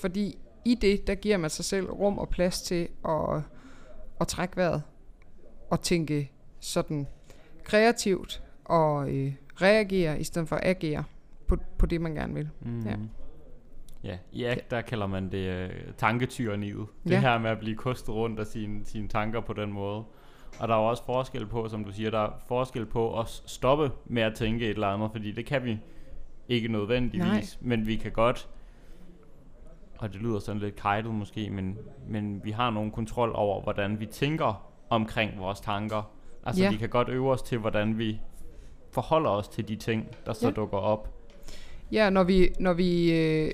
fordi i det, der giver man sig selv rum og plads til at, at trække vejret og tænke sådan kreativt og øh, reagere i stedet for at agere på, på det, man gerne vil. Mm. Ja.
Ja, i ACT, der kalder man det uh, tanketyreniet. Det ja. her med at blive kostet rundt af sine, sine tanker på den måde. Og der er også forskel på, som du siger, der er forskel på at stoppe med at tænke et eller andet, fordi det kan vi ikke nødvendigvis, Nej. men vi kan godt, og det lyder sådan lidt kajtet måske, men, men vi har nogen kontrol over, hvordan vi tænker omkring vores tanker. Altså ja. vi kan godt øve os til, hvordan vi forholder os til de ting, der så ja. dukker op.
Ja, når vi, når vi øh,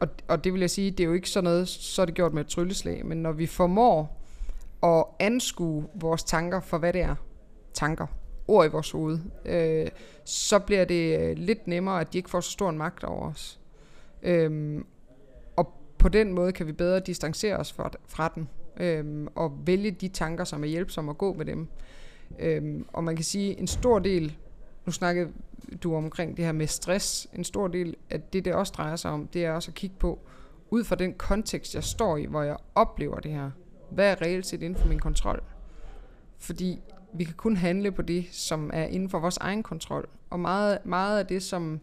og, og det vil jeg sige, det er jo ikke sådan noget, så er det gjort med et trylleslag, men når vi formår at anskue vores tanker for, hvad det er. Tanker. Ord i vores hoved. Øh, så bliver det øh, lidt nemmere, at de ikke får så stor en magt over os. Øhm, og på den måde kan vi bedre distancere os fra, fra den. Øhm, og vælge de tanker, som er hjælpsomme at gå med dem. Øhm, og man kan sige, en stor del, nu snakkede du omkring det her med stress, en stor del af det, det også drejer sig om, det er også at kigge på, ud fra den kontekst, jeg står i, hvor jeg oplever det her, hvad er reelt set inden for min kontrol? Fordi vi kan kun handle på det, som er inden for vores egen kontrol. Og meget, meget af det, som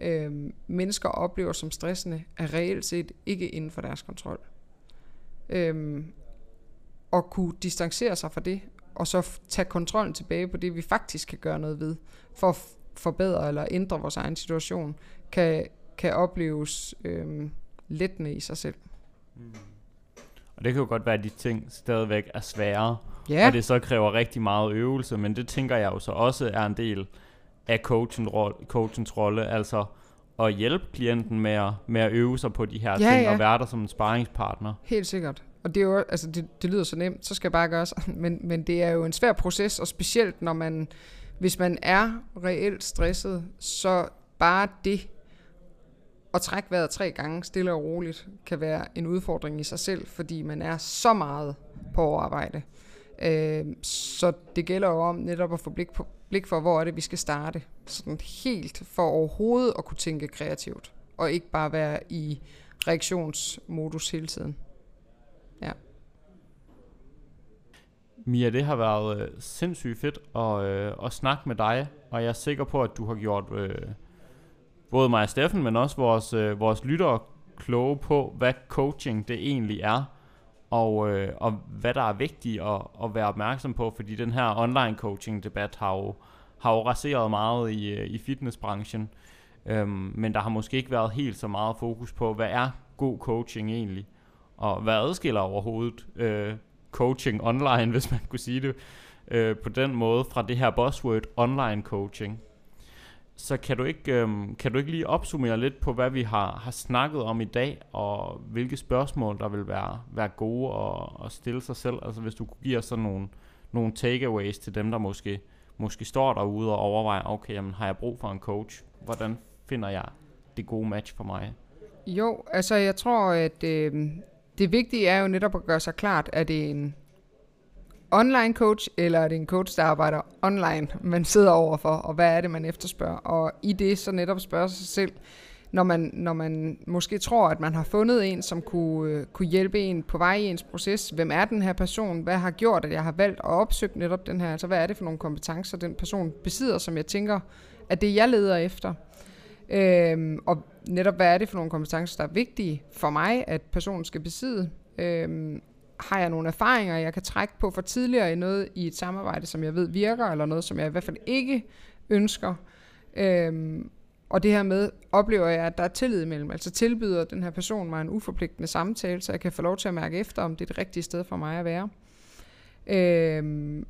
øh, mennesker oplever som stressende, er reelt set ikke inden for deres kontrol. Øh, og kunne distancere sig fra det, og så tage kontrollen tilbage på det, vi faktisk kan gøre noget ved, for at forbedre eller ændre vores egen situation, kan, kan opleves øh, lettende i sig selv. Mm.
Og det kan jo godt være, at de ting stadigvæk er svære,
ja.
og det så kræver rigtig meget øvelse, men det tænker jeg jo så også er en del af coachens rolle, coachens rolle altså at hjælpe klienten med at, med at øve sig på de her ja, ting, ja. og være der som en sparringspartner.
Helt sikkert. Og det, er jo, altså det, det lyder så nemt, så skal jeg bare gøre sådan, men, men det er jo en svær proces, og specielt når man, hvis man er reelt stresset, så bare det at trække vejret tre gange stille og roligt kan være en udfordring i sig selv, fordi man er så meget på overarbejde. Øh, så det gælder jo om netop at få blik, på, blik for, hvor er det, vi skal starte. Sådan helt for overhovedet at kunne tænke kreativt, og ikke bare være i reaktionsmodus hele tiden. Ja.
Mia, det har været øh, sindssygt fedt at, øh, at snakke med dig, og jeg er sikker på, at du har gjort øh, både mig og Steffen, men også vores, øh, vores lyttere kloge på, hvad coaching det egentlig er, og, øh, og hvad der er vigtigt at, at være opmærksom på, fordi den her online coaching debat har jo, har jo raseret meget i, øh, i fitnessbranchen, øhm, men der har måske ikke været helt så meget fokus på, hvad er god coaching egentlig, og hvad adskiller overhovedet øh, coaching online, hvis man kunne sige det øh, på den måde, fra det her buzzword online coaching. Så kan du ikke, øh, kan du ikke lige opsummere lidt på, hvad vi har, har snakket om i dag, og hvilke spørgsmål, der vil være, være gode at, at stille sig selv? Altså hvis du kunne give os sådan nogle, nogle takeaways til dem, der måske, måske står derude og overvejer, okay, jamen, har jeg brug for en coach? Hvordan finder jeg det gode match for mig?
Jo, altså jeg tror, at øh, det vigtige er jo netop at gøre sig klart, at det er en online coach, eller er det en coach, der arbejder online, man sidder overfor, og hvad er det, man efterspørger? Og i det så netop spørge sig selv, når man, når man måske tror, at man har fundet en, som kunne, øh, kunne hjælpe en på vej i ens proces. Hvem er den her person? Hvad har gjort, at jeg har valgt at opsøge netop den her? Altså, hvad er det for nogle kompetencer, den person besidder, som jeg tænker, at det jeg leder efter? Øhm, og netop, hvad er det for nogle kompetencer, der er vigtige for mig, at personen skal besidde? Øhm, har jeg nogle erfaringer, jeg kan trække på for tidligere i noget i et samarbejde, som jeg ved virker, eller noget, som jeg i hvert fald ikke ønsker. Øhm, og det her med, oplever jeg, at der er tillid imellem. Altså tilbyder den her person mig en uforpligtende samtale, så jeg kan få lov til at mærke efter, om det er det rigtige sted for mig at være. Øhm,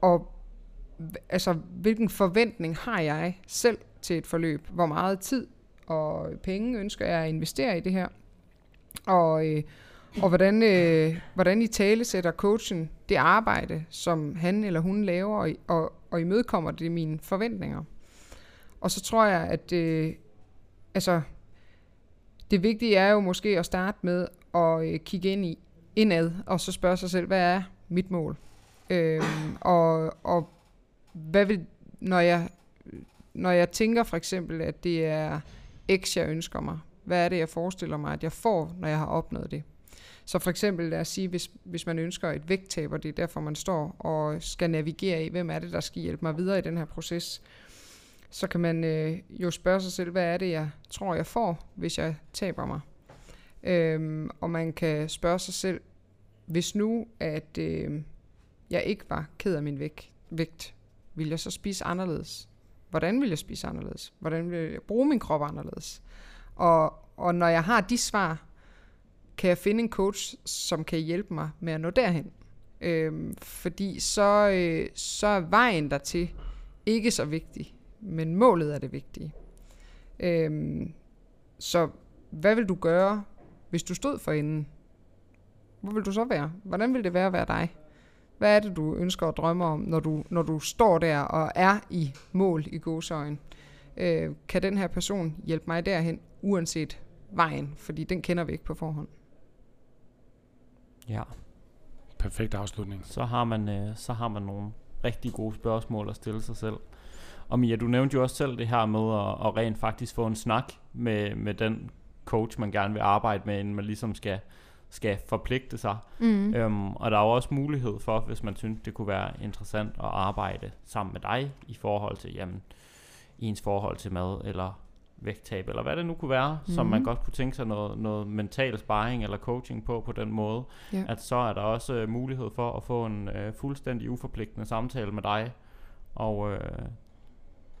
og altså, hvilken forventning har jeg selv til et forløb? Hvor meget tid og penge ønsker jeg at investere i det her? Og, øh, og hvordan, øh, hvordan I tale sætter coachen det arbejde, som han eller hun laver, og, og, og imødekommer det mine forventninger. Og så tror jeg, at øh, altså, det vigtige er jo måske at starte med at øh, kigge ind i indad, og så spørge sig selv, hvad er mit mål? Øh, og, og hvad vil, når jeg, når jeg tænker for eksempel, at det er X, jeg ønsker mig, hvad er det, jeg forestiller mig, at jeg får, når jeg har opnået det? Så for eksempel lad os sige, hvis, hvis man ønsker et vægttab, og det er derfor, man står og skal navigere i, hvem er det, der skal hjælpe mig videre i den her proces, så kan man øh, jo spørge sig selv, hvad er det, jeg tror, jeg får, hvis jeg taber mig. Øhm, og man kan spørge sig selv, hvis nu, at øh, jeg ikke var ked af min vægt, vægt, vil jeg så spise anderledes? Hvordan vil jeg spise anderledes? Hvordan vil jeg bruge min krop anderledes? Og, og når jeg har de svar, kan jeg finde en coach, som kan hjælpe mig med at nå derhen. Øhm, fordi så, øh, så er vejen dertil ikke så vigtig, men målet er det vigtige. Øhm, så hvad vil du gøre, hvis du stod for enden? hvor vil du så være? Hvordan vil det være at være dig? Hvad er det, du ønsker at drømme om, når du, når du står der og er i mål i godsøjen? Øh, kan den her person hjælpe mig derhen, uanset vejen? Fordi den kender vi ikke på forhånd.
Ja.
Perfekt afslutning.
Så har man, øh, så har man nogle rigtig gode spørgsmål at stille sig selv. Og Mia, du nævnte jo også selv det her med at, at rent faktisk få en snak med, med den coach, man gerne vil arbejde med, inden man ligesom skal, skal forpligte sig. Mm. Øhm, og der er jo også mulighed for, hvis man synes, det kunne være interessant at arbejde sammen med dig i forhold til, jamen, ens forhold til mad, eller vægttab, eller hvad det nu kunne være, mm. som man godt kunne tænke sig noget, noget mental sparring eller coaching på på den måde, ja. at så er der også uh, mulighed for at få en uh, fuldstændig uforpligtende samtale med dig, og uh,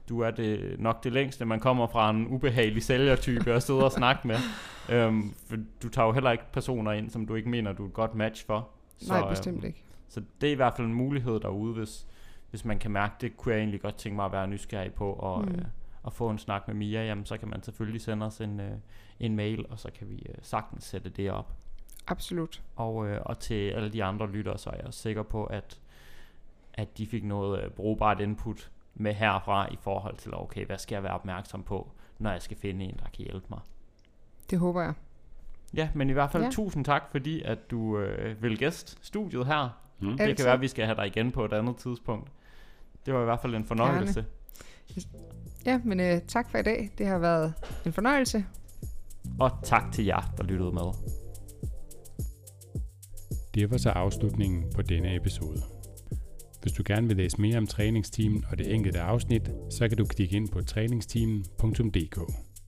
du er det nok det længste, man kommer fra en ubehagelig sælgertype og sidder og snakke med. Um, for du tager jo heller ikke personer ind, som du ikke mener, du er et godt match for.
Så, Nej, bestemt øhm, ikke.
Så det er i hvert fald en mulighed derude, hvis, hvis man kan mærke, det kunne jeg egentlig godt tænke mig at være nysgerrig på, og, mm. øh, at få en snak med Mia, jamen så kan man selvfølgelig sende os en, øh, en mail, og så kan vi øh, sagtens sætte det op.
Absolut.
Og, øh, og til alle de andre lyttere, så er jeg sikker på, at, at de fik noget øh, brugbart input med herfra i forhold til, okay, hvad skal jeg være opmærksom på, når jeg skal finde en, der kan hjælpe mig.
Det håber jeg.
Ja, men i hvert fald ja. tusind tak, fordi at du øh, vil gæste studiet her. Mm. Det kan være, at vi skal have dig igen på et andet tidspunkt. Det var i hvert fald en fornøjelse.
Gerne. Ja, men øh, tak for i dag. Det har været en fornøjelse.
Og tak til jer, der lyttede med.
Det var så afslutningen på denne episode. Hvis du gerne vil læse mere om træningsteamen og det enkelte afsnit, så kan du klikke ind på træningsteamen.dk.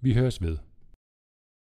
Vi høres ved.